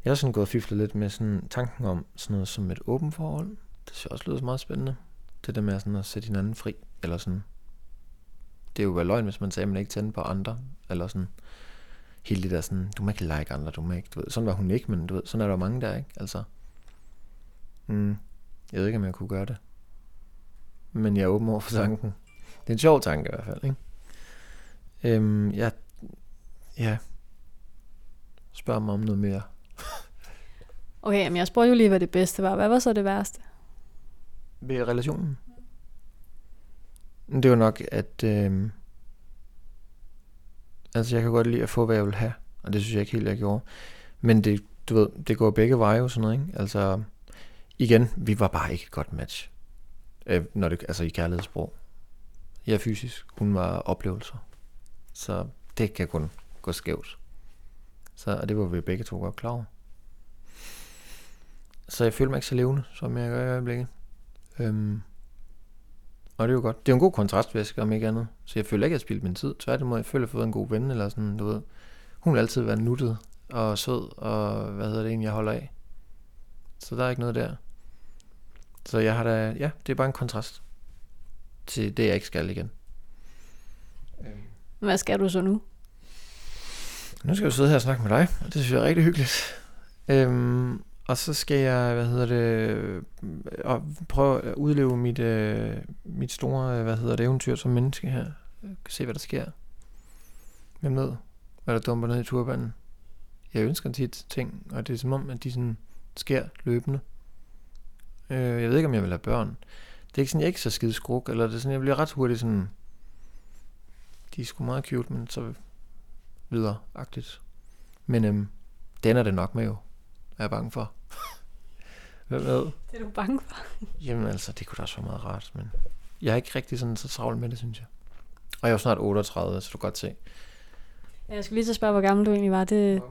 jeg har sådan gået og fiflet lidt med sådan tanken om sådan noget som et åbent forhold. Det synes jeg også lyder meget spændende. Det der med sådan at sætte hinanden fri, eller sådan. Det er jo vel løgn, hvis man sagde, at man ikke tænder på andre, eller sådan hele det der sådan, du må ikke like andre, du må ikke, du ved, sådan var hun ikke, men du ved, sådan er der mange der, ikke, altså, mm, jeg ved ikke, om jeg kunne gøre det, men jeg er åben over for tanken, det er en sjov tanke i hvert fald, ikke, øhm, jeg, ja, spørg mig om noget mere, [LAUGHS] Okay, men jeg spurgte jo lige, hvad det bedste var. Hvad var så det værste? ved relationen, det var nok, at, øhm, altså jeg kan godt lide at få, hvad jeg vil have, og det synes jeg ikke helt, jeg gjorde, men det, du ved, det går begge veje og sådan noget, ikke? Altså, igen, vi var bare ikke et godt match. Øh, når det, altså i kærlighedssprog. Jeg er fysisk, hun var oplevelser. Så det kan kun gå skævt. Så, og det var vi begge to godt klar over. Så jeg følte mig ikke så levende, som jeg gør i øjeblikket. Øhm, og det er jo godt. Det er jo en god kontrastvæske, om ikke andet. Så jeg føler ikke, at jeg har spildt min tid. Tværtimod, jeg føler, at jeg har fået en god ven, eller sådan, du ved. Hun vil altid være nuttet og sød, og hvad hedder det egentlig, jeg holder af. Så der er ikke noget der. Så jeg har da, ja, det er bare en kontrast til det, jeg ikke skal igen. Hvad skal du så nu? Nu skal jeg sidde her og snakke med dig, og det synes jeg er rigtig hyggeligt. Øhm, og så skal jeg, hvad hedder det, og prøve at udleve mit, øh, mit store, hvad hedder det, eventyr som menneske her. Kan Se, hvad der sker. Hvem ved, hvad der dumper ned i turbanen. Jeg ønsker tit ting, og det er som om, at de sådan sker løbende. Øh, jeg ved ikke, om jeg vil have børn. Det er ikke sådan, jeg er ikke så skide skruk, eller det er sådan, jeg bliver ret hurtigt sådan, de er sgu meget cute, men så videre-agtigt. Men øhm, den er det nok med jo, er jeg bange for. [LAUGHS] Hvem ved? Det er du bange for. Jamen altså, det kunne da også være meget rart, men jeg er ikke rigtig sådan så travlt med det, synes jeg. Og jeg er jo snart 38, så du kan godt se. Jeg skulle lige at spørge, hvor gammel du egentlig var. Det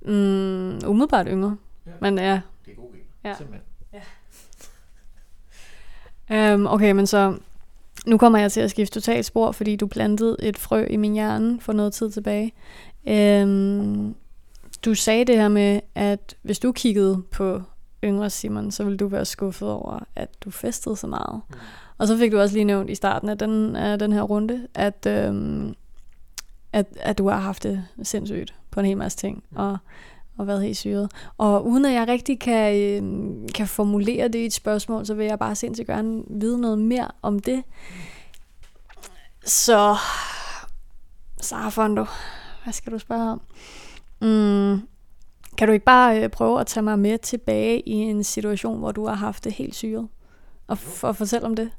mm, umiddelbart yngre. Ja. Men ja. Det er god Ja. Simpelthen. Um, okay, men så... Nu kommer jeg til at skifte totalt spor, fordi du plantede et frø i min hjerne for noget tid tilbage. Um, du sagde det her med, at hvis du kiggede på yngre Simon, så ville du være skuffet over, at du festede så meget. Mm. Og så fik du også lige nævnt i starten af den, af den her runde, at, øhm, at, at du har haft det sindssygt på en hel masse ting, og, og været helt syret. Og uden at jeg rigtig kan, øhm, kan formulere det i et spørgsmål, så vil jeg bare sindssygt gerne vide noget mere om det. Så, Sara Fondo, hvad skal du spørge om? Mm, kan du ikke bare øh, prøve at tage mig med tilbage i en situation, hvor du har haft det helt syret? Og, f- og fortælle om det?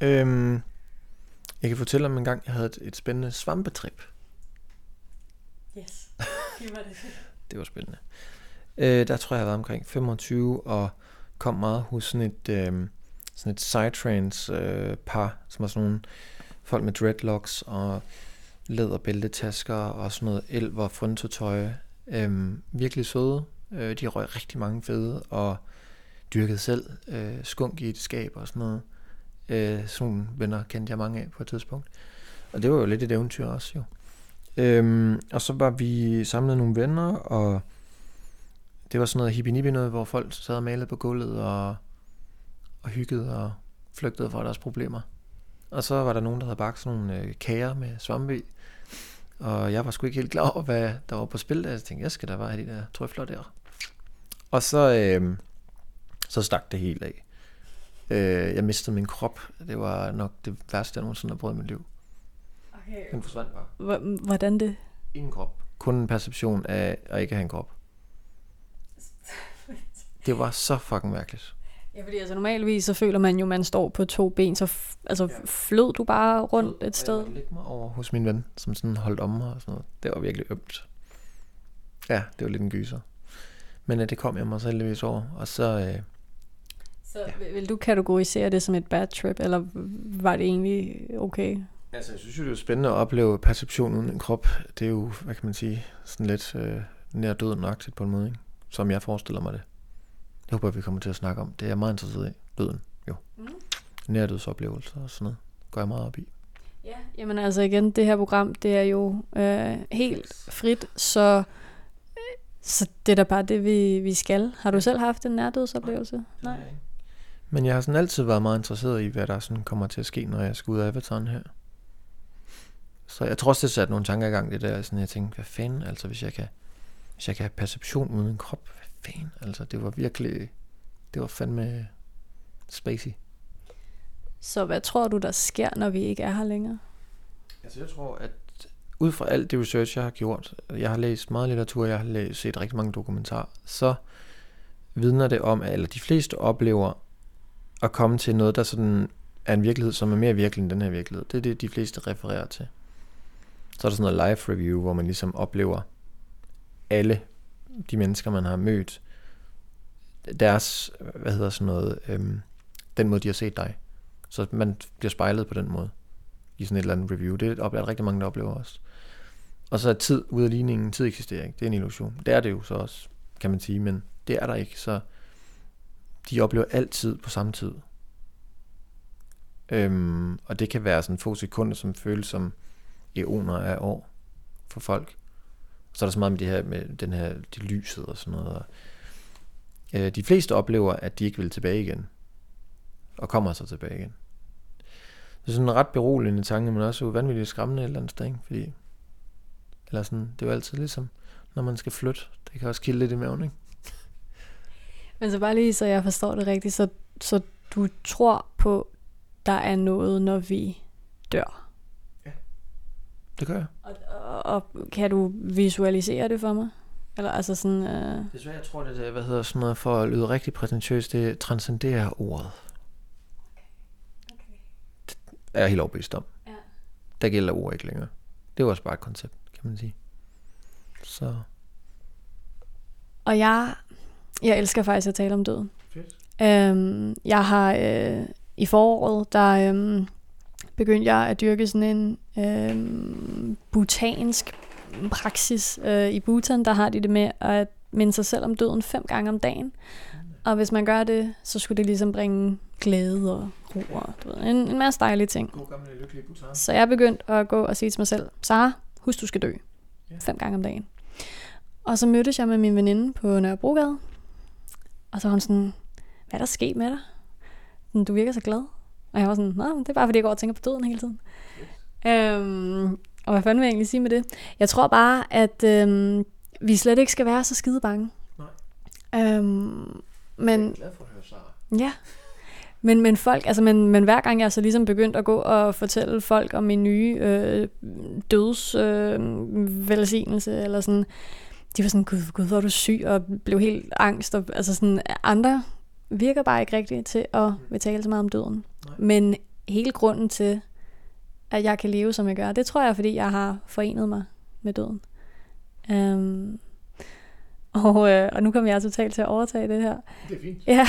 Øhm, jeg kan fortælle om en gang, jeg havde et, et spændende svampetrip. Yes, [LAUGHS] det var det. Det var spændende. Øh, der tror jeg, jeg har været omkring 25 og kom meget hos sådan et, øh, sådan et psytrance øh, par, som var sådan nogle folk med dreadlocks og læderbæltetasker og sådan noget elver frontotøj. Øhm, virkelig søde. Øh, de røg rigtig mange fede og dyrkede selv øh, skunk i et skab og sådan noget. Øh, sådan nogle venner kendte jeg mange af på et tidspunkt. Og det var jo lidt et eventyr også jo. Øhm, og så var vi samlet nogle venner, og det var sådan noget hippie noget, hvor folk sad og malede på gulvet og, og hyggede og flygtede fra deres problemer. Og så var der nogen, der havde bagt sådan nogle øh, kager med svampe i. Og jeg var sgu ikke helt klar over, hvad der var på spil. Jeg tænkte, jeg skal da bare have de der trøfler der. Og så, øh, så stak det helt af. Øh, jeg mistede min krop. Det var nok det værste, jeg nogensinde har prøvet i mit liv. Okay. Den forsvandt bare. H- hvordan det? Ingen krop. Kun en perception af at ikke have en krop. [LAUGHS] Det var så fucking mærkeligt. Ja, fordi altså normalvis så føler man jo, at man står på to ben, så f- altså, flød du bare rundt et sted? Jeg ligge mig over hos min ven, som sådan holdt om mig og sådan noget. Det var virkelig ømt. Ja, det var lidt en gyser. Men ja, det kom jeg mig så heldigvis over. Og så, øh, Så ja. vil du kategorisere det som et bad trip, eller var det egentlig okay? altså jeg synes jo, det er spændende at opleve perception uden en krop. Det er jo, hvad kan man sige, sådan lidt øh, nær døden på en måde, ikke? Som jeg forestiller mig det. Det håber jeg, vi kommer til at snakke om. Det er jeg meget interesseret i. Døden, jo. Mm. Nærdødsoplevelser og sådan noget. Går jeg meget op i. Ja, jamen altså igen, det her program, det er jo øh, helt frit, så, så det er da bare det, vi, vi skal. Har du selv haft en nærdødsoplevelse? Nej. Men jeg har sådan altid været meget interesseret i, hvad der sådan kommer til at ske, når jeg skal ud af Avataren her. Så jeg tror også, det satte nogle tanker i gang, det der, sådan jeg tænkte, hvad fanden, altså hvis jeg kan, hvis jeg kan have perception uden en krop, fanden, altså det var virkelig, det var fandme spacey. Så hvad tror du, der sker, når vi ikke er her længere? Altså jeg tror, at ud fra alt det research, jeg har gjort, jeg har læst meget litteratur, jeg har læst, set rigtig mange dokumentarer, så vidner det om, at eller de fleste oplever at komme til noget, der sådan er en virkelighed, som er mere virkelig end den her virkelighed. Det er det, de fleste refererer til. Så er der sådan noget live review, hvor man ligesom oplever alle de mennesker, man har mødt, deres, hvad hedder sådan noget, øhm, den måde, de har set dig. Så man bliver spejlet på den måde i sådan et eller andet review. Det er der rigtig mange, der oplever også. Og så er tid ude af ligningen, tid eksisterer ikke. Det er en illusion. Det er det jo så også, kan man sige, men det er der ikke. Så de oplever altid på samme tid. Øhm, og det kan være sådan få sekunder, som føles som eoner af år for folk. Så er der så meget med det her med den her de lyset og sådan noget. Og, øh, de fleste oplever, at de ikke vil tilbage igen. Og kommer så tilbage igen. Det er sådan en ret beroligende tanke, men også vanvittigt skræmmende et eller andet sted, ikke? Fordi, eller sådan, det er jo altid ligesom, når man skal flytte. Det kan også kilde lidt i maven, ikke? Men så bare lige, så jeg forstår det rigtigt, så, så du tror på, der er noget, når vi dør? Ja, det gør jeg. Og, og, og kan du visualisere det for mig? Eller altså sådan... Øh... Det er jeg tror, det er, hvad hedder sådan noget, for at lyde rigtig prætentiøst, det transcenderer ordet. Okay. Det er jeg helt overbevist om. Ja. Der gælder ord ikke længere. Det er også bare et koncept, kan man sige. Så... Og jeg, jeg elsker faktisk at tale om døden. Fedt. Øhm, jeg har øh, i foråret, der øh, begyndte jeg at dyrke sådan en øh, butansk praksis. Øh, I Bhutan, der har de det med at minde sig selv om døden fem gange om dagen. Og hvis man gør det, så skulle det ligesom bringe glæde og ro og du ved, en, en masse dejlige ting. God gamle, Bhutan. Så jeg begyndte at gå og sige til mig selv, Sara, husk du skal dø. Ja. Fem gange om dagen. Og så mødtes jeg med min veninde på Nørrebrogade. Og så var hun sådan, hvad er der sket med dig? Du virker så glad. Og jeg var sådan, nej, det er bare fordi, jeg går og tænker på døden hele tiden. Øhm, og hvad fanden vil jeg egentlig sige med det? Jeg tror bare, at øhm, vi slet ikke skal være så skide bange. Nej. Øhm, men, jeg er glad for at høre Sarah. Ja. Men, men folk, altså men, men hver gang jeg så ligesom begyndt at gå og fortælle folk om min nye øh, døds øh, velsignelse, eller sådan, de var sådan, gud, gud, hvor er du syg, og blev helt angst, og altså sådan, andre virker bare ikke rigtigt til at vil tale så meget om døden. Nej. Men hele grunden til, at jeg kan leve, som jeg gør. Det tror jeg, fordi jeg har forenet mig med døden. Um, og, øh, og nu kommer jeg totalt til at overtage det her. Det er fint. Ja.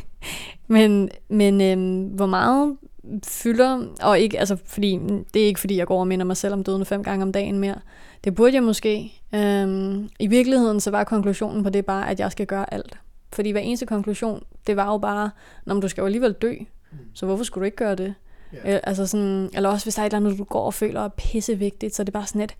[LAUGHS] men men øh, hvor meget fylder, og ikke, altså, fordi, det er ikke fordi, jeg går og minder mig selv om døden fem gange om dagen mere. Det burde jeg måske. Um, I virkeligheden så var konklusionen på det bare, at jeg skal gøre alt. Fordi hver eneste konklusion, det var jo bare, når du skal jo alligevel dø, mm. så hvorfor skulle du ikke gøre det? Yeah. Øh, altså sådan, eller også hvis der er et eller andet, du går og føler er pisse vigtigt, så er det bare sådan et,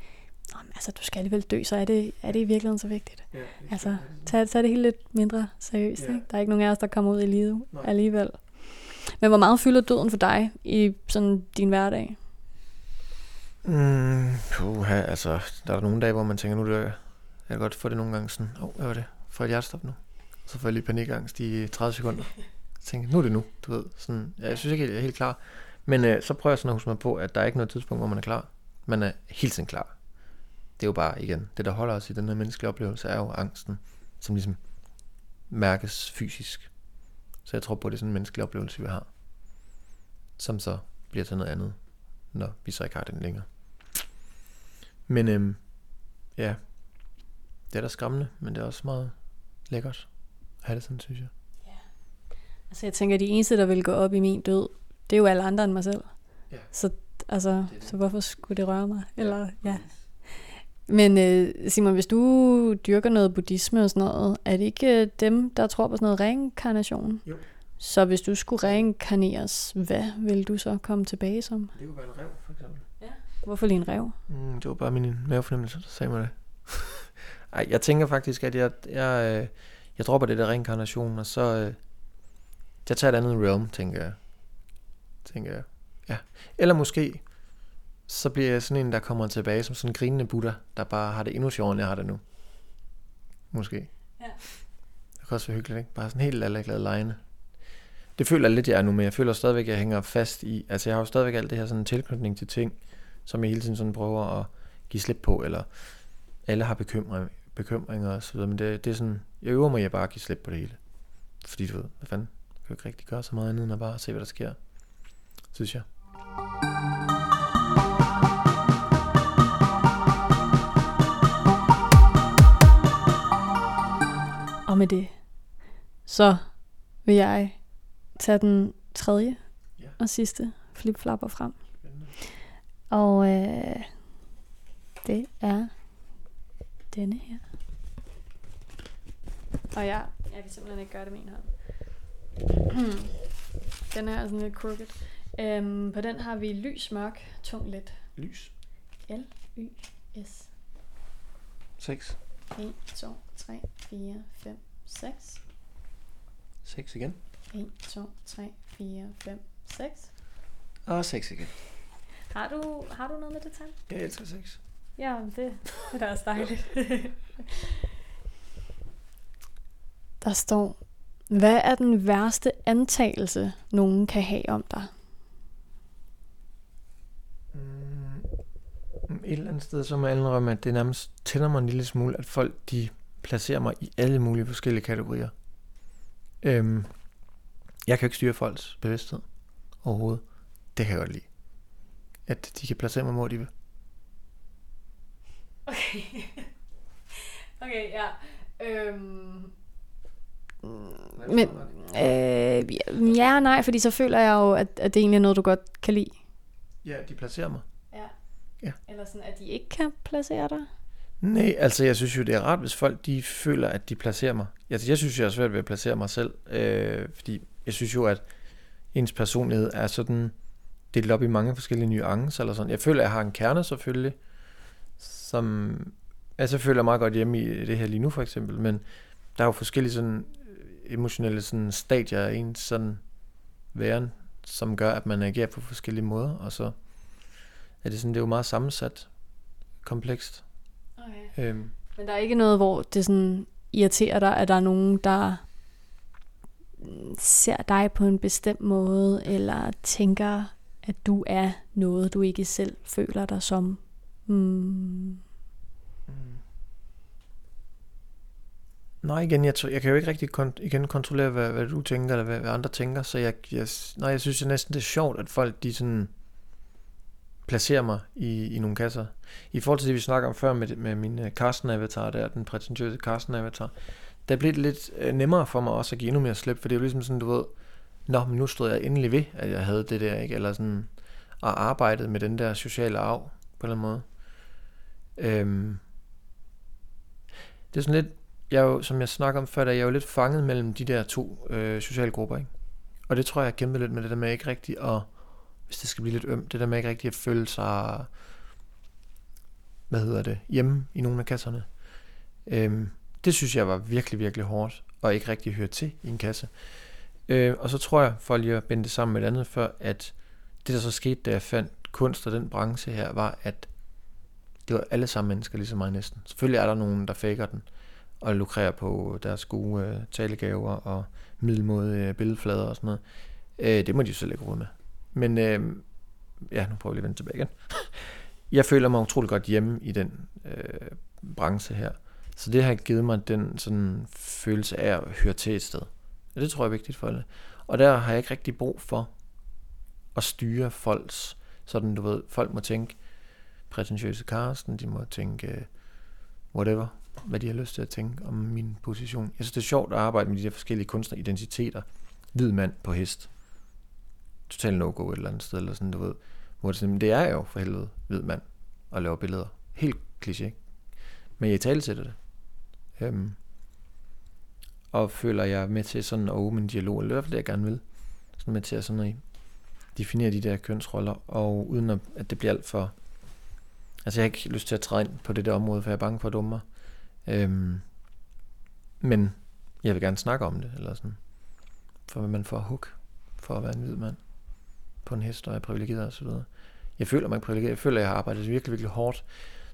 altså du skal alligevel dø, så er det, er det i virkeligheden så vigtigt. Yeah, altså, tag, tag det helt lidt mindre seriøst. Yeah. Ikke? Der er ikke nogen af os, der kommer ud i livet Nej. alligevel. Men hvor meget fylder døden for dig i sådan din hverdag? Mm, puha, altså, der er nogle dage, hvor man tænker, nu det, jeg kan godt få det nogle gange sådan, åh, oh, hvad var det? Får et hjertestop nu? Så får jeg lige panikangst i 30 sekunder. Jeg tænker, nu er det nu, du ved. Sådan, ja, jeg synes ikke, jeg er helt klar. Men øh, så prøver jeg sådan at huske mig på, at der er ikke noget tidspunkt, hvor man er klar. Man er helt tiden klar. Det er jo bare, igen, det der holder os i den her menneskelige oplevelse, er jo angsten, som ligesom mærkes fysisk. Så jeg tror på, at det er sådan en menneskelig oplevelse, vi har. Som så bliver til noget andet, når vi så ikke har den længere. Men øhm, ja, det er da skræmmende, men det er også meget lækkert at have det sådan, synes jeg. Ja. Altså jeg tænker, at de eneste, der vil gå op i min død, det er jo alle andre end mig selv. Ja. Så, altså, det det. så hvorfor skulle det røre mig? Eller, ja. ja. Men uh, Simon, hvis du dyrker noget buddhisme og sådan noget, er det ikke uh, dem, der tror på sådan noget reinkarnation? Jo. Så hvis du skulle reinkarneres, hvad vil du så komme tilbage som? Det kunne være en rev, for eksempel. Ja. Hvorfor lige en rev? Mm, det var bare min mavefornemmelse, der sagde mig det. [LAUGHS] Ej, jeg tænker faktisk, at jeg, jeg, øh, jeg dropper det der reinkarnation, og så... Øh, jeg tager et andet realm, tænker jeg tænker jeg. Ja. Eller måske, så bliver jeg sådan en, der kommer tilbage som sådan en grinende Buddha, der bare har det endnu sjovere, end jeg har det nu. Måske. Ja. Det kan også være hyggeligt, ikke? Bare sådan helt glad lejende. Det føler jeg lidt, jeg er nu, men jeg føler stadigvæk, at jeg hænger fast i, altså jeg har jo stadigvæk alt det her sådan tilknytning til ting, som jeg hele tiden sådan prøver at give slip på, eller alle har bekymring, bekymringer og så videre, men det, det er sådan, jeg øver mig at bare at give slip på det hele. Fordi du ved, hvad fanden, jeg kan jo ikke rigtig gøre så meget andet, end at bare se, hvad der sker synes jeg. Og med det, så vil jeg tage den tredje Ja. og sidste flipflapper frem. Spændende. Og øh, det er denne her. Og jeg, jeg kan simpelthen ikke gøre det med en hånd. den er sådan lidt crooked. Øhm, på den har vi lys, mørk, tung, let. Lys. L-Y-S. 6. 1, 2, 3, 4, 5, 6. 6 igen. 1, 2, 3, 4, 5, 6. Og 6 igen. Har du, har du noget med det tal? Jeg elsker 6. Ja, men det, det er da også dejligt. Der står, hvad er den værste antagelse, nogen kan have om dig? Et eller andet sted, så må jeg indrømme, at det nærmest tænder mig en lille smule, at folk de placerer mig i alle mulige forskellige kategorier. Øhm, jeg kan jo ikke styre folks bevidsthed overhovedet. Det kan jeg godt lide. At de kan placere mig, hvor de vil. Okay. [LAUGHS] okay, ja. Øhm, men, øh, ja og nej, fordi så føler jeg jo, at, at det egentlig er noget, du godt kan lide. Ja, de placerer mig. Ja. Eller sådan, at de ikke kan placere dig. Nej, altså jeg synes jo, det er rart, hvis folk de føler, at de placerer mig. Altså, jeg synes, jeg er svært ved at placere mig selv, øh, fordi jeg synes jo, at ens personlighed er sådan delt op i mange forskellige nuancer eller sådan. Jeg føler, at jeg har en kerne selvfølgelig, som altså, jeg føler meget godt hjemme i det her lige nu for eksempel, men der er jo forskellige sådan øh, emotionelle sådan stadier af ens sådan væren, som gør, at man agerer på forskellige måder, og så er det sådan, det er jo meget sammensat, komplekst. Okay. Øhm, Men der er ikke noget, hvor det sådan irriterer dig, at der er nogen, der mm, ser dig på en bestemt måde, eller tænker, at du er noget, du ikke selv føler dig som. Hmm. Nej, igen, jeg, jeg kan jo ikke rigtig kon- igen kontrollere, hvad, hvad du tænker, eller hvad, hvad andre tænker, så jeg, jeg, nej, jeg synes jeg næsten, det er sjovt, at folk, de sådan placere mig i, i nogle kasser. I forhold til det, vi snakker om før med, med min øh, Carsten-avatar der, den prætentiøse Carsten-avatar, der blev det lidt øh, nemmere for mig også at give endnu mere slip, for det er jo ligesom sådan, du ved, nå, men nu stod jeg endelig ved, at jeg havde det der, ikke? Eller sådan, og arbejdet med den der sociale arv, på en eller anden måde. Øhm, det er sådan lidt, jeg er jo, som jeg snakker om før, der er jeg jo lidt fanget mellem de der to øh, sociale grupper, ikke? Og det tror jeg, jeg kæmpede lidt med det der med ikke rigtig at, hvis det skal blive lidt ømt, det der med ikke rigtig at føle sig, hvad hedder det, hjemme i nogle af kasserne. Øhm, det synes jeg var virkelig, virkelig hårdt, og ikke rigtig høre til i en kasse. Øh, og så tror jeg, for lige at binde det sammen med et andet før, at det der så skete, da jeg fandt kunst og den branche her, var, at det var alle sammen mennesker, ligesom mig næsten. Selvfølgelig er der nogen, der faker den, og lukrerer på deres gode øh, talegaver og middelmåde øh, billedflader og sådan noget. Øh, det må de jo selv ikke råde med. Men øh, ja, nu prøver jeg lige at vende tilbage igen. jeg føler mig utrolig godt hjemme i den øh, branche her. Så det har givet mig den sådan følelse af at høre til et sted. Og det tror jeg er vigtigt for alle. Og der har jeg ikke rigtig brug for at styre folks, sådan du ved, folk må tænke prætentiøse Karsten, de må tænke øh, whatever, hvad de har lyst til at tænke om min position. Jeg synes, det er sjovt at arbejde med de der forskellige kunstneridentiteter. Hvid mand på hest. Total no-go et eller andet sted, eller sådan, du ved. Hvor det, sådan, det er jo for helvede hvid mand at lave billeder. Helt kliché. Men jeg taler til det. Øhm, og føler jeg med til sådan at åbne en dialog, eller i hvert fald det, jeg gerne vil. Sådan med til at sådan at definere de der kønsroller, og uden at, at det bliver alt for... Altså jeg har ikke lyst til at træde ind på det der område, for jeg er bange for at dumme mig. Øhm, men jeg vil gerne snakke om det, eller sådan. For man får hook for at være en hvid mand på en hest, og er privilegeret og så videre. Jeg føler mig privilegeret. Jeg føler, at jeg har arbejdet virkelig, virkelig hårdt.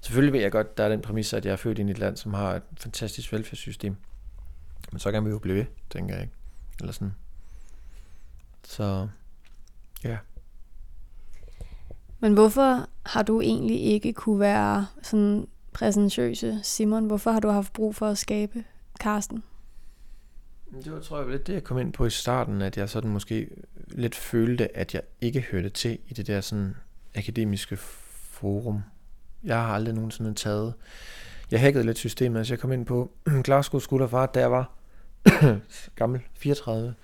Selvfølgelig ved jeg godt, der er den præmis, at jeg er født ind i et land, som har et fantastisk velfærdssystem. Men så kan vi jo blive ved, tænker jeg. Eller sådan. Så, ja. Men hvorfor har du egentlig ikke kunne være sådan præsentøse Simon? Hvorfor har du haft brug for at skabe Karsten? Det var, tror jeg, lidt det, jeg kom ind på i starten, at jeg sådan måske lidt følte, at jeg ikke hørte til i det der sådan akademiske forum. Jeg har aldrig nogensinde taget... Jeg hackede lidt systemet, så jeg kom ind på Glasgow School of Art, da jeg var [CLEARS THROAT] gammel, 34,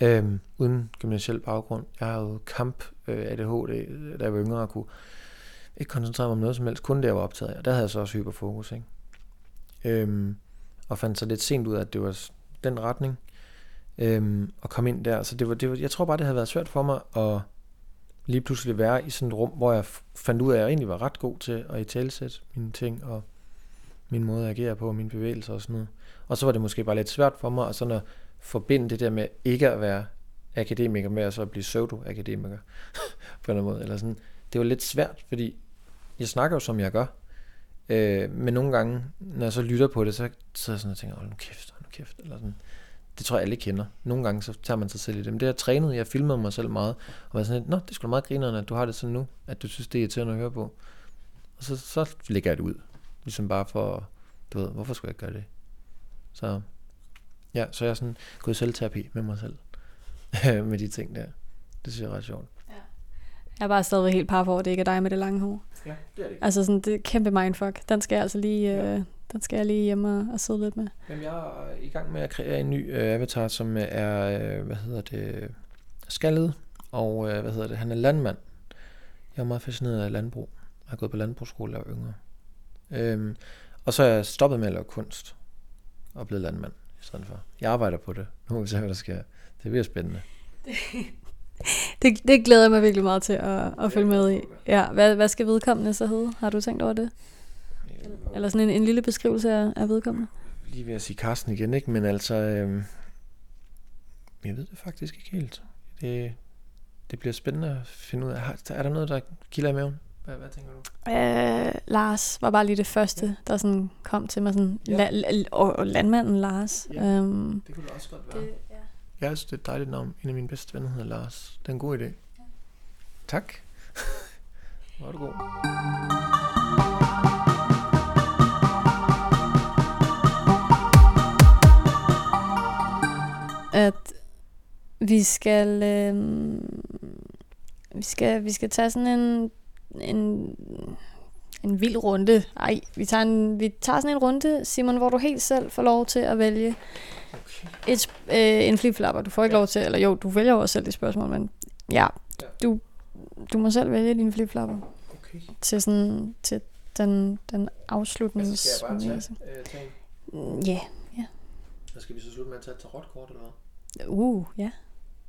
øhm, uden gymnasiel baggrund. Jeg har jo kamp øh, ADHD, da jeg var yngre, og kunne ikke koncentrere mig om noget som helst, kun det, jeg var optaget af. Og der havde jeg så også hyperfokus, ikke? Øhm, og fandt så lidt sent ud af, at det var den retning, øhm, og komme ind der. Så det var, det var, jeg tror bare, det havde været svært for mig at lige pludselig være i sådan et rum, hvor jeg fandt ud af, at jeg egentlig var ret god til at i talsætte mine ting, og min måde at agere på, mine bevægelser og sådan noget. Og så var det måske bare lidt svært for mig, at sådan at forbinde det der med ikke at være akademiker med at så blive pseudo-akademiker [LAUGHS] på en eller anden måde. Eller sådan. Det var lidt svært, fordi jeg snakker jo, som jeg gør. Øh, men nogle gange, når jeg så lytter på det, så, så er jeg sådan og tænker, hold nu kæft, hold nu kæft. Eller sådan. Det tror jeg alle kender. Nogle gange så tager man sig selv i det. Men det har trænet, jeg filmede mig selv meget. Og var sådan lidt, nå, det skulle meget grinerne, at du har det sådan nu. At du synes, det er irriterende at høre på. Og så, så lægger jeg det ud. Ligesom bare for, du ved, hvorfor skulle jeg gøre det? Så ja, så jeg er sådan gået i selvterapi med mig selv. [LAUGHS] med de ting der. Det synes jeg er ret sjovt. Jeg er bare stadigvæk helt par for, at det ikke er dig med det lange hår. Ja, det er det. Altså sådan, det er kæmpe mindfuck. Den skal jeg altså lige, Ja. øh, den skal jeg lige hjemme og, og sidde lidt med. Jamen, jeg er i gang med at kreere en ny øh, avatar, som øh, er, øh, hvad hedder det, skaldet, og øh, hvad hedder det, han er landmand. Jeg er meget fascineret af landbrug. Jeg har gået på landbrugsskole, jeg var yngre. Øhm, og så er jeg stoppet med at lave kunst, og blevet landmand i stedet for. Jeg arbejder på det. Nu må vi se, hvad der sker. Det bliver spændende. [LAUGHS] Det, det glæder jeg mig virkelig meget til at, at følge med i. Ja, hvad, hvad skal vedkommende så hedde? Har du tænkt over det? Eller sådan en, en lille beskrivelse af, af vedkommende? lige ved at sige Carsten igen, ikke? Men altså, øhm, jeg ved det faktisk ikke helt. Det, det bliver spændende at finde ud af. Er der noget, der kilder i maven? Hvad, hvad tænker du? Øh, Lars var bare lige det første, der sådan kom til mig. Sådan, Ja. la, la, og, landmanden Lars. Ja. Øhm, Det kunne det også godt det, ja. Jeg synes, det er et dejligt navn. En af mine bedste venner hedder Lars. Det er en god idé. Tak. [LAUGHS] Hvor er du god. At vi skal, øh, vi skal vi skal tage sådan en en en vild runde. Ej, vi tager en vi tager sådan en runde, Simon, hvor du helt selv får lov til at vælge Okay. et øh, en flipflapper. Du får ikke Ja. lov til, eller jo, du vælger jo også selv det spørgsmål, men ja, Ja. du du må selv vælge din flipflapper Okay. til sådan til den den afslutnings Altså, skal jeg bare tage, øh, tage? Mm, Ja. Så skal vi så slutte med at tage et tarotkort, eller hvad? Uh, ja.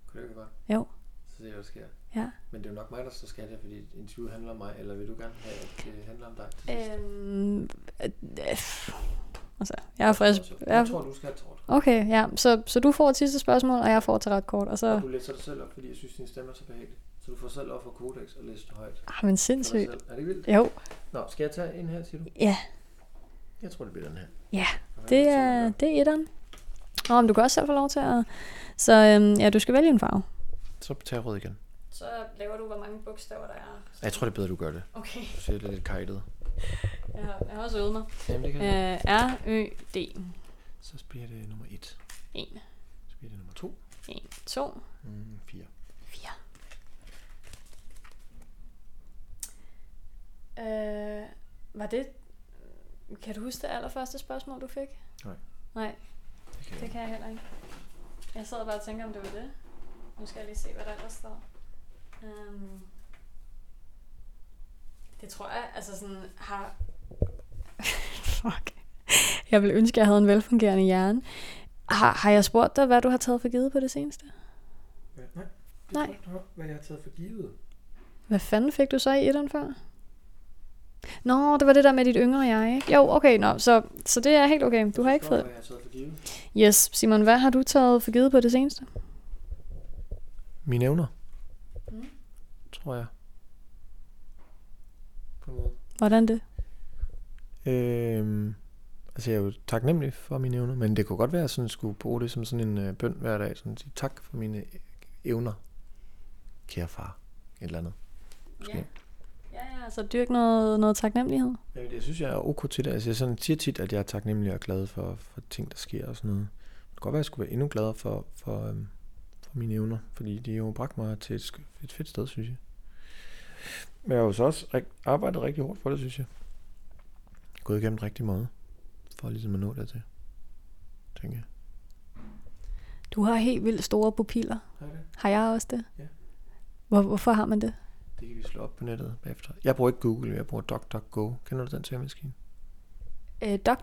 Kunne det ikke godt? Jo. Så det er, hvad der sker. Ja. Men det er jo nok mig, der så skal det, fordi interviewet handler om mig, eller vil du gerne have, at det handler om dig? til sidst? Øhm, øh, altså, jeg er frisk. Jeg tror, du skal have tarotkort. okay, ja. Så, så du får et sidste spørgsmål, og jeg får til ret kort. Og Og så... du læser det selv op, fordi jeg synes, din stemme er så behagelig. Så du får selv op for kodex og læse det højt. Ah, men dig sindssygt. Er det vildt? Jo, Nå, skal jeg tage en her, siger du? ja. Jeg tror, det bliver den her. Ja, Og Det er, det er etteren. Nå, men du kan også selv få lov til at... Så øhm, ja, du skal vælge en farve. Så tager jeg rød igen. Så laver du, hvor mange bogstaver der er. Jeg tror, det er bedre, du gør det. Okay. Du ser lidt kajtet. Jeg har, jeg har også øvet mig. Jamen, det kan jeg. Øh, R, Ø, D. Så bliver det nummer 1. 1, Så bliver det nummer 2. 1, 2, Mm, 4. 4. Øh, var det... Kan du huske det allerførste spørgsmål, du fik? Nej. Nej, kan det kan jeg heller ikke. Jeg sad bare og tænker, om det var det. Nu skal jeg lige se, hvad der ellers står. Um, det tror jeg, altså sådan har... [LAUGHS] Fuck. Jeg vil ønske, at jeg havde en velfungerende hjerne. Har, har jeg spurgt dig, hvad du har taget for givet på det seneste? Ja, Nej. Det Nej. tror jeg, du har, hvad jeg har taget for givet. Hvad fanden fik du så i etteren før? Nå, det var det der med dit yngre jeg, ikke? Jo, okay, nå, så, så det er helt okay. Du har ikke fået... Yes, Simon, hvad har du taget for givet på det seneste? Mine evner. Mm. Tror jeg. På en måde. Hvordan det? Øhm, altså jeg er jo taknemmelig for mine evner, men det kunne godt være, at jeg sådan skulle bruge det som sådan en øh, bøn hver dag. Sådan at sige tak for mine evner, kære far. Et eller andet. Måske. Ja. Ja, ja, så dyrk noget, noget taknemmelighed. Ja, jeg synes, jeg er ok til det. Altså, jeg sådan siger tit, at jeg er taknemmelig og glad for, for ting, der sker og sådan noget. Det kunne godt være, at jeg skulle være endnu gladere for, for, øhm, for mine evner, fordi de har jo bragt mig til et, et fedt sted, synes jeg. Men jeg har jo så også arbejdet rigtig hårdt for det, synes jeg. Gået igennem rigtig meget, for ligesom at nå dertil, tænker jeg. Du har helt vildt store pupiller. Har det? Har jeg også det? Ja. Hvor, hvorfor har man det? Det kan vi slå op på nettet bagefter. Jeg bruger ikke Google, jeg bruger DuckDuckGo. Kender du den søgemaskine? Øh, Doc?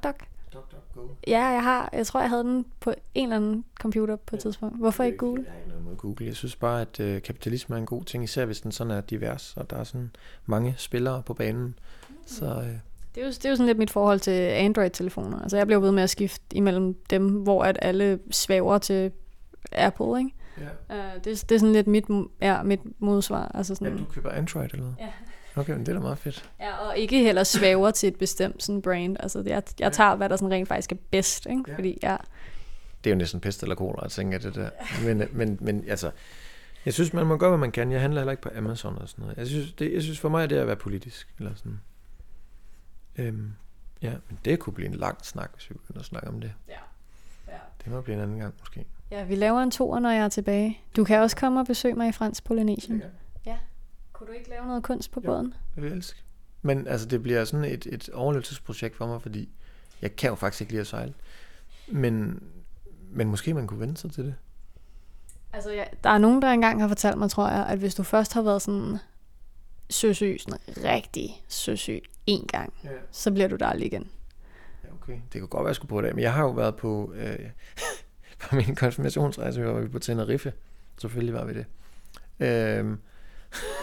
DuckDuckGo. Ja, jeg har. Jeg tror, jeg havde den på en eller anden computer på et tidspunkt. Hvorfor ikke Google? Jeg har ikke noget mod Google. Jeg synes bare, at øh, kapitalisme er en god ting, især hvis den sådan er divers, og der er sådan mange spillere på banen. Så øh, Det er, jo, det er jo sådan lidt mit forhold til Android-telefoner. Altså, jeg bliver ved med at skifte imellem dem, hvor at alle svæver til Apple, ikke? Ja. Uh, det, det er sådan lidt mit, ja, mit modsvar. Altså ja, sådan, du køber Android eller noget? Ja. Okay, men det er da meget fedt. ja, og ikke heller svæver til et bestemt sådan brand. Altså, jeg, jeg tager, hvad der sådan rent faktisk er bedst, ikke? Ja. Fordi, ja, Det er jo næsten pest eller cola, at tænke det der. Men, men, men altså, jeg synes, man må gøre, hvad man kan. Jeg handler heller ikke på Amazon og sådan noget. Jeg synes, det, jeg synes for mig, er det at være politisk. Eller sådan. Øhm, ja, men det kunne blive en lang snak, hvis vi begynder at snakke om det. ja. Ja. Det må blive en anden gang, måske. Ja, vi laver en tour, når jeg er tilbage. Du kan også komme og besøge mig i Fransk Polynesien. Ja. Kunne du ikke lave noget kunst på Jo. båden? Det vil jeg elske. Men altså, det bliver sådan et, et overlevelsesprojekt for mig, fordi jeg kan jo faktisk ikke lide at sejle. Men, men måske man kunne vende sig til det. Altså, ja, der er nogen, der engang har fortalt mig, tror jeg, at hvis du først har været sådan søsyg, sådan rigtig søsyg, en gang, Ja. så bliver du der aldrig igen. Ja, okay. Det kunne godt være, jeg skulle på det. Men jeg har jo været på, øh, [LAUGHS] på min konfirmationsrejse, hvor vi var på Tenerife. Selvfølgelig var vi det. Øhm,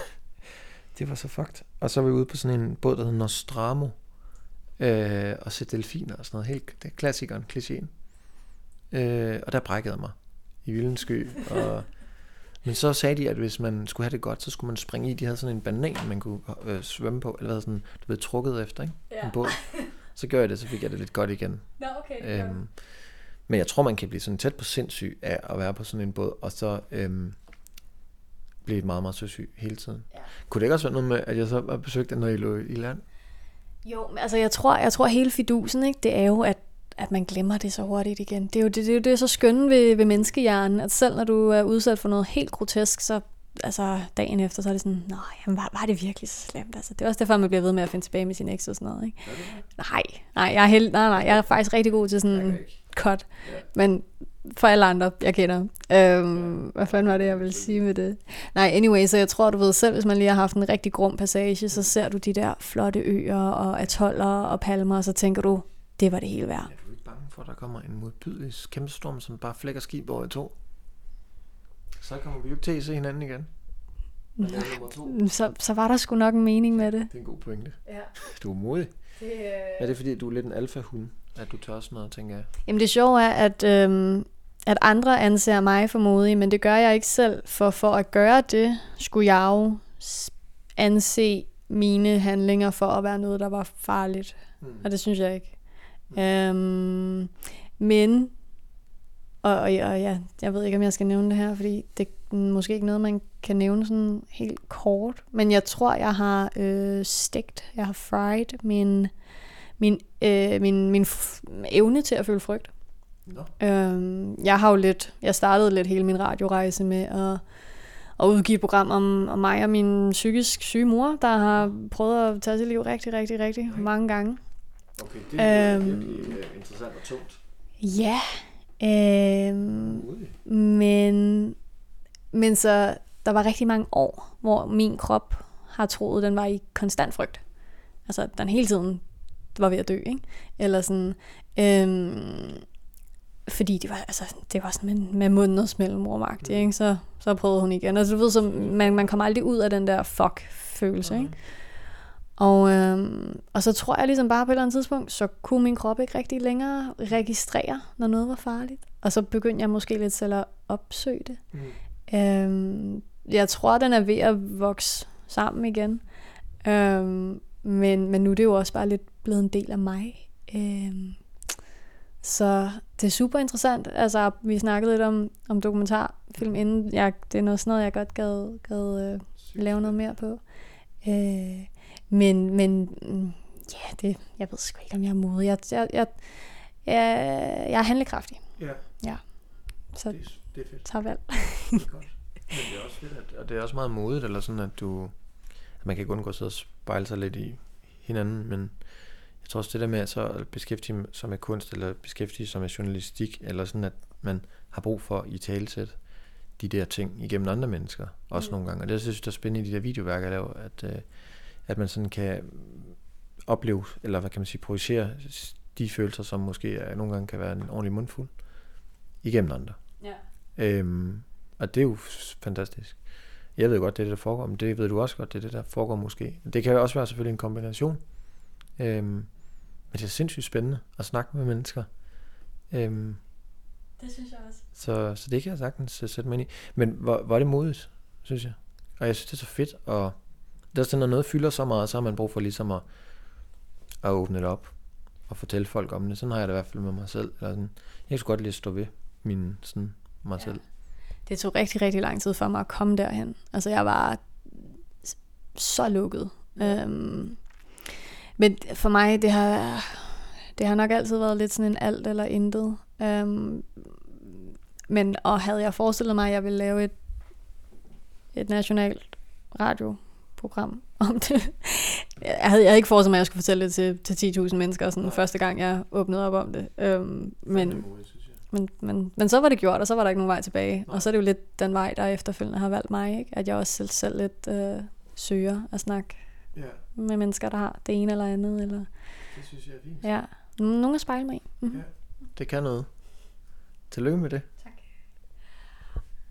[LAUGHS] det var så fucked. Og så var vi ude på sådan en båd, der hedder Nostramo. Øh, og se delfiner og sådan noget. Helt, det er klassikeren, klichéen. Øh, og der brækkede jeg mig i vildens sky. Og, [LAUGHS] men så sagde de, at hvis man skulle have det godt, så skulle man springe i. De havde sådan en banan, man kunne øh, svømme på. Eller hvad sådan, du ved, trukket efter, ikke? En båd. Så gjorde jeg det, så fik jeg det lidt godt igen. Nå, okay. Øhm, men jeg tror, man kan blive sådan tæt på sindssyg af at være på sådan en båd, og så øhm, blive meget, meget søsyg hele tiden. Ja. Kunne det ikke også være noget med, at jeg så var besøgt af, når I lå i land? Jo, men altså jeg tror, jeg tror hele fidusen, ikke, det er jo, at, at man glemmer det så hurtigt igen. Det er jo det, det, er jo det er så skønne ved, ved menneskehjernen, at selv når du er udsat for noget helt grotesk, så altså dagen efter, så er det sådan, nej, jamen, var, var det virkelig så slemt? Altså, det er også derfor, man bliver ved med at finde tilbage med sin eks og sådan noget, ikke? Nej, nej, jeg er helt, nej, nej, jeg er faktisk rigtig god til sådan cut. Men for alle andre, jeg kender. Øhm, hvad fanden var det, jeg ville sige med det? Nej, anyway, så jeg tror, du ved selv, hvis man lige har haft en rigtig grum passage, så ser du de der flotte øer og atoller og palmer, og så tænker du, det var det hele værd. Er du ikke bange for, at der kommer en modbydelig kæmpe storm, som bare flækker skib over i to? Så kommer vi jo ikke til at se hinanden igen. Er nummer to. Så, så var der sgu nok en mening med det. Det er en god pointe. Ja, [LAUGHS] Du er modig. det, øh... Er det fordi, du er lidt en alfa-hund, at du tør sådan noget, tænker jeg? Jamen det sjove er, at, øhm, at andre anser mig for modig, men det gør jeg ikke selv, for for at gøre det, skulle jeg jo anse mine handlinger for at være noget, der var farligt. Mm. Og det synes jeg ikke. Øhm, men, og, og, og ja, jeg ved ikke, om jeg skal nævne det her, fordi det er måske ikke noget, man kan nævne sådan helt kort. Men jeg tror, jeg har øh, stegt, jeg har fried min, min, øh, min, min evne til at føle frygt. Nå. Øhm, jeg har jo lidt, jeg startede lidt hele min radiorejse med at, at udgive et program om, om mig og min psykisk syge mor, der har prøvet at tage sit liv rigtig, rigtig, rigtig mange gange. Okay, det er Øhm. virkelig øh, interessant og tungt. Ja, Modig. men, men så der var rigtig mange år, hvor min krop har troet, den var i konstant frygt. Altså, den hele tiden var ved at dø, ikke? Eller sådan, øhm, fordi det var, altså, det var sådan med, med måneders mellemrum ikke? Så, så prøvede hun igen. Altså, du ved, så man, man kommer aldrig ud af den der fuck-følelse, ikke? Og, øhm, og så tror jeg ligesom bare på et eller andet tidspunkt, så kunne min krop ikke rigtig længere registrere, når noget var farligt. Og så begyndte jeg måske lidt selv at opsøge det. Mm. Øhm, jeg tror, den er ved at vokse sammen igen. Øhm, men, men nu er det jo også bare lidt blevet en del af mig. Øhm, så det er super interessant. Altså, vi snakkede lidt om, om dokumentarfilm inden. Jeg, det er noget sådan noget, jeg godt gad, gad øh, lave noget mere på. Øh, men, men mm, ja, det, jeg ved sgu ikke, om jeg er modig. Jeg, jeg, jeg, jeg, jeg er handlekraftig, Ja, så det, er- det er fedt. tager valg. Det er [LAUGHS] godt. Men det er også fedt, at, og det er også meget modigt, eller sådan, at du, at man kan undgå at sidde og spejle sig lidt i hinanden, men jeg tror også det der med at så at beskæftige sig med kunst, eller beskæftige sig med journalistik, eller sådan, at man har brug for i talesæt de der ting igennem andre mennesker, også mm. nogle gange. Og det synes jeg, der er spændende i de der videoværker, jeg laver, at, øh, at man sådan kan opleve, eller hvad kan man sige, projicere de følelser, som måske er, nogle gange kan være en ordentlig mundfuld, igennem andre. Ja. Øhm, og det er jo fantastisk. Jeg ved godt, det er det, der foregår, men det ved du også godt, det er det, der foregår måske. Det kan jo også være selvfølgelig en kombination. Øhm, men det er sindssygt spændende at snakke med mennesker. Øhm, det synes jeg også. Så, så det kan jeg sagtens sætte mig ind i. Men hvor, hvor er det modigt, synes jeg. Og jeg synes, det er så fedt. Og det er sådan, når noget fylder så meget, så har man brug for ligesom at, at åbne det op og fortælle folk om det. Sådan har jeg det i hvert fald med mig selv. Eller sådan. Jeg kan godt lide at stå ved min, sådan, mig ja. selv. Det tog rigtig, rigtig lang tid for mig at komme derhen. Altså jeg var så lukket. Øhm, men for mig, det har, det har nok altid været lidt sådan en alt eller intet. Øhm, men og havde jeg forestillet mig, at jeg ville lave et, et nationalt radioprogram om det. Jeg havde jeg havde ikke forestillet mig, at jeg skulle fortælle det til, til 10.000 mennesker sådan første gang, jeg åbnede op om det. Øhm, men, men, men, men så var det gjort, og så var der ikke nogen vej tilbage. Nej. Og så er det jo lidt den vej, der efterfølgende har valgt mig. Ikke? At jeg også selv, selv lidt øh, søger at snakke ja. med mennesker, der har det ene eller andet. Eller, det synes jeg er fint. Ja, nogen at spejle mig i. Mm-hmm. Ja. Det kan noget. Tillykke med det.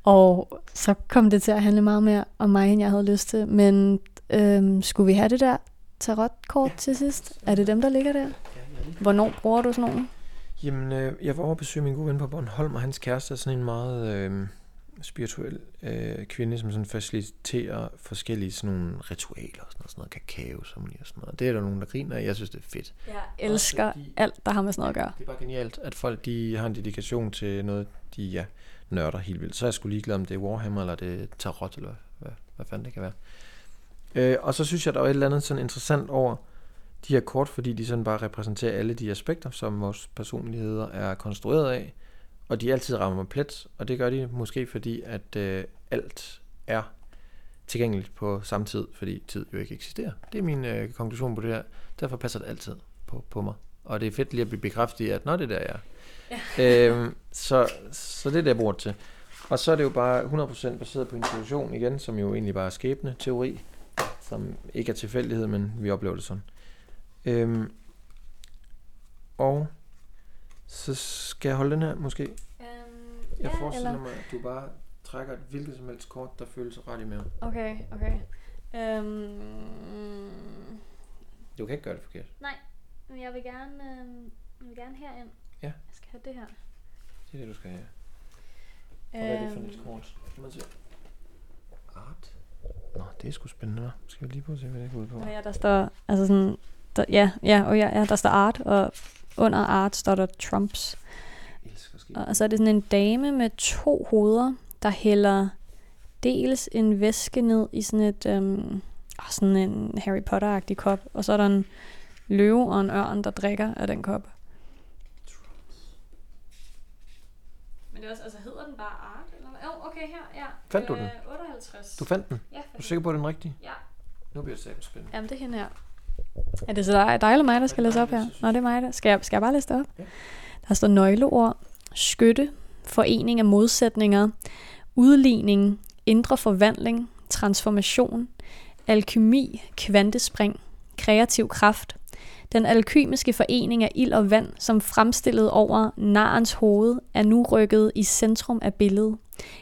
Og så kom det til at handle meget mere om mig, end jeg havde lyst til. Men øhm, skulle vi have det der tarotkort ja. til sidst? Er det dem, der ligger der? Hvornår bruger du sådan nogle? Jamen, øh, jeg var over at besøge min gode ven på Bornholm, og hans kæreste er sådan en meget øh, spirituel øh, kvinde, som sådan faciliterer forskellige sådan nogle ritualer, og sådan noget, sådan noget kakao, som og sådan noget. Det er der nogen, der griner, jeg synes, det er fedt. Jeg elsker de, alt, der har med sådan noget at gøre. Det er bare genialt, at folk de har en dedikation til noget, de ja, nørder helt vildt. Så er jeg skulle ligeglad, om det er Warhammer, eller det er Tarot, eller hvad, hvad fanden det kan være. Øh, og så synes jeg, der er et eller andet sådan interessant over, de her kort, fordi de sådan bare repræsenterer alle de aspekter, som vores personligheder er konstrueret af, og de altid rammer plet, og det gør de måske fordi, at øh, alt er tilgængeligt på samme tid, fordi tid jo ikke eksisterer. Det er min øh, konklusion på det her. Derfor passer det altid på, på mig. Og det er fedt lige at blive bekræftet i, at når det der er. Ja. øhm, så, så det er det, jeg bruger det til. Og så er det jo bare 100% baseret på intuition igen, som jo egentlig bare er skæbne teori, som ikke er tilfældighed, men vi oplever det sådan. Øhm, og så skal jeg holde den her måske. Um, jeg ja, forestiller eller... mig, at du bare trækker et hvilket som helst kort, der føles ret i maven. Okay, okay. Um, du kan ikke gøre det forkert. Nej, men jeg vil gerne, øh, jeg vil gerne herind. Ja. Jeg skal have det her. Det er det, du skal have. Og hvad er det for et kort? Skal man se. Art. Nå, det er sgu spændende, hva'? Skal vi lige prøve at se, hvad det går ud på? Ja, der står, altså sådan, der, ja, ja, og ja, ja, der står art, og under art står der Trumps. Og så er det sådan en dame med to hoveder, der hælder dels en væske ned i sådan et øhm, sådan en Harry Potter-agtig kop, og så er der en løve og en ørn, der drikker af den kop. Men det er også, altså hedder den bare art? Eller hvad? Oh, okay, her, ja. Fandt du den? 58. Du fandt den? Ja. Er du sikker på, at den rigtige? Ja. Nu bliver det spændende. Jamen, det er hende her. Er det så dig, dig eller mig, der skal læse op her? Nå, det er mig, der. Skal jeg, skal jeg bare læse det op? Ja. Der står nøgleord, skytte, forening af modsætninger, udligning, indre forvandling, transformation, alkymi, kvantespring, kreativ kraft, den alkymiske forening af ild og vand, som fremstillet over narens hoved, er nu rykket i centrum af billedet.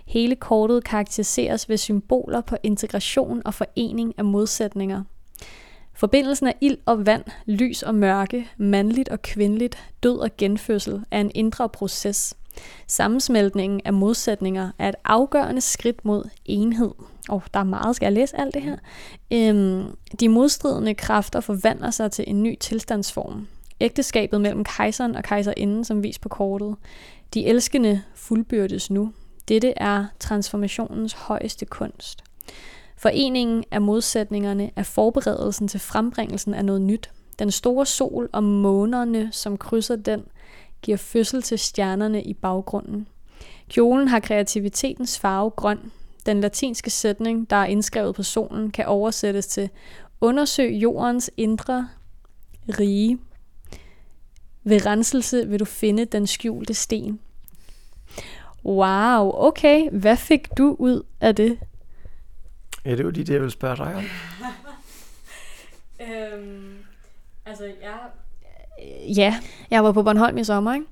Hele kortet karakteriseres ved symboler på integration og forening af modsætninger. Forbindelsen af ild og vand, lys og mørke, mandligt og kvindeligt, død og genfødsel er en indre proces. Sammensmeltningen af modsætninger er et afgørende skridt mod enhed. Og der er meget, skal jeg læse alt det her. Øhm, de modstridende kræfter forvandler sig til en ny tilstandsform. Ægteskabet mellem kejseren og kejserinden, som vis på kortet. De elskende fuldbyrdes nu. Dette er transformationens højeste kunst. Foreningen af modsætningerne er forberedelsen til frembringelsen af noget nyt. Den store sol og månerne, som krydser den, giver fødsel til stjernerne i baggrunden. Kjolen har kreativitetens farve grøn. Den latinske sætning, der er indskrevet på solen, kan oversættes til Undersøg jordens indre rige. Ved renselse vil du finde den skjulte sten. Wow, okay. Hvad fik du ud af det? Ja, det var lige det, jeg ville spørge dig om. [LAUGHS] øhm, altså, jeg... Ja, jeg var på Bornholm i sommer, ikke?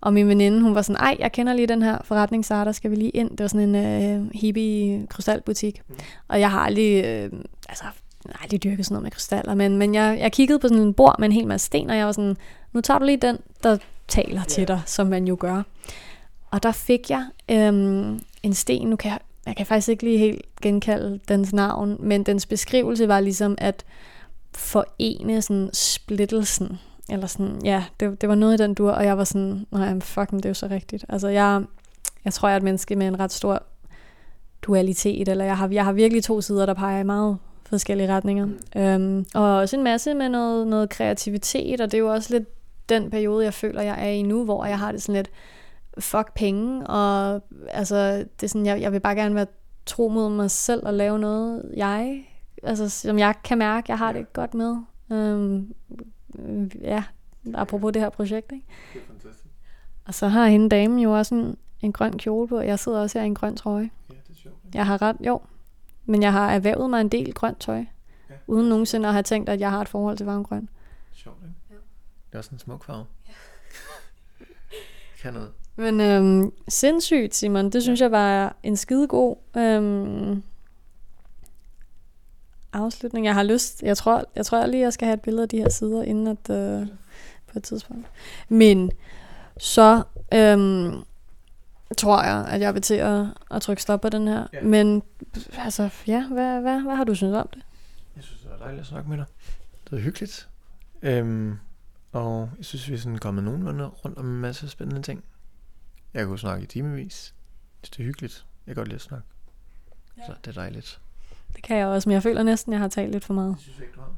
Og min veninde, hun var sådan, ej, jeg kender lige den her forretning, så der skal vi lige ind. Det var sådan en øh, hippie krystalbutik. Mm. Og jeg har aldrig, øh, altså, jeg har aldrig dyrket sådan noget med krystaller, men, men jeg, jeg kiggede på sådan en bord med en hel masse sten, og jeg var sådan, nu tager du lige den, der taler yeah. til dig, som man jo gør. Og der fik jeg øhm, en sten, nu kan jeg, jeg kan faktisk ikke lige helt genkalde dens navn, men dens beskrivelse var ligesom at forene sådan splittelsen, eller sådan, ja, det, det var noget i den dur, og jeg var sådan, nej, fucking, det er jo så rigtigt. Altså, jeg, jeg tror, jeg er et menneske med en ret stor dualitet, eller jeg har, jeg har virkelig to sider, der peger i meget forskellige retninger. Mm. Øhm, og også en masse med noget, noget kreativitet, og det er jo også lidt den periode, jeg føler, jeg er i nu, hvor jeg har det sådan lidt, fuck penge, og altså, det er sådan, jeg, jeg vil bare gerne være tro mod mig selv og lave noget, jeg, altså, som jeg kan mærke, jeg har det godt med. Øhm, ja, apropos det her projekt, ikke? Det er fantastisk. Og så har hende dame jo også en, en grøn kjole på, jeg sidder også her i en grøn trøje. Ja, det er sjovt. Jeg har ret, jo, men jeg har erhvervet mig en del grønt tøj, ja. uden nogensinde at have tænkt, at jeg har et forhold til varm grøn. Sjovt, ikke? Ja. Det er også en smuk farve. Ja. [LAUGHS] kan noget. Men øhm, sindssygt, Simon. Det synes ja. jeg var en skide god øhm, afslutning. Jeg har lyst. Jeg tror, jeg tror lige, jeg skal have et billede af de her sider, inden at, øh, på et tidspunkt. Men så øhm, tror jeg, at jeg vil til at, at trykke stop på den her. Ja. Men altså, ja, hvad, hvad, hvad har du synes om det? Jeg synes, det var dejligt at snakke med dig. Det var hyggeligt. Øhm, og jeg synes, vi er sådan kommet nogenlunde rundt om en masse spændende ting. Jeg kunne snakke i timevis. Det er hyggeligt. Jeg kan godt lide at snakke. Ja. Så det er dejligt. Det kan jeg også, men jeg føler næsten, at jeg har talt lidt for meget. Jeg synes ikke, du har.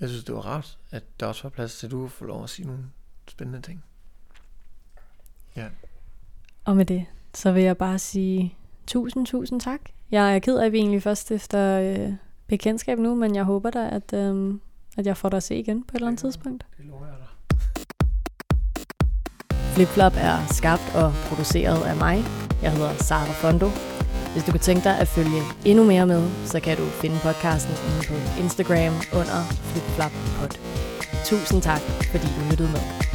Jeg synes, det var rart, at der også var plads til, at du får lov at sige nogle spændende ting. Ja. Og med det, så vil jeg bare sige tusind, tusind tak. Jeg er ked af, at vi egentlig først efter øh, bekendtskab nu, men jeg håber da, at, øh, at jeg får dig at se igen på et eller andet tidspunkt. Det lover jeg dig. Flipflop er skabt og produceret af mig. Jeg hedder Sara Fondo. Hvis du kunne tænke dig at følge endnu mere med, så kan du finde podcasten inde på Instagram under flipfloppod. Tusind tak, fordi du lyttede med.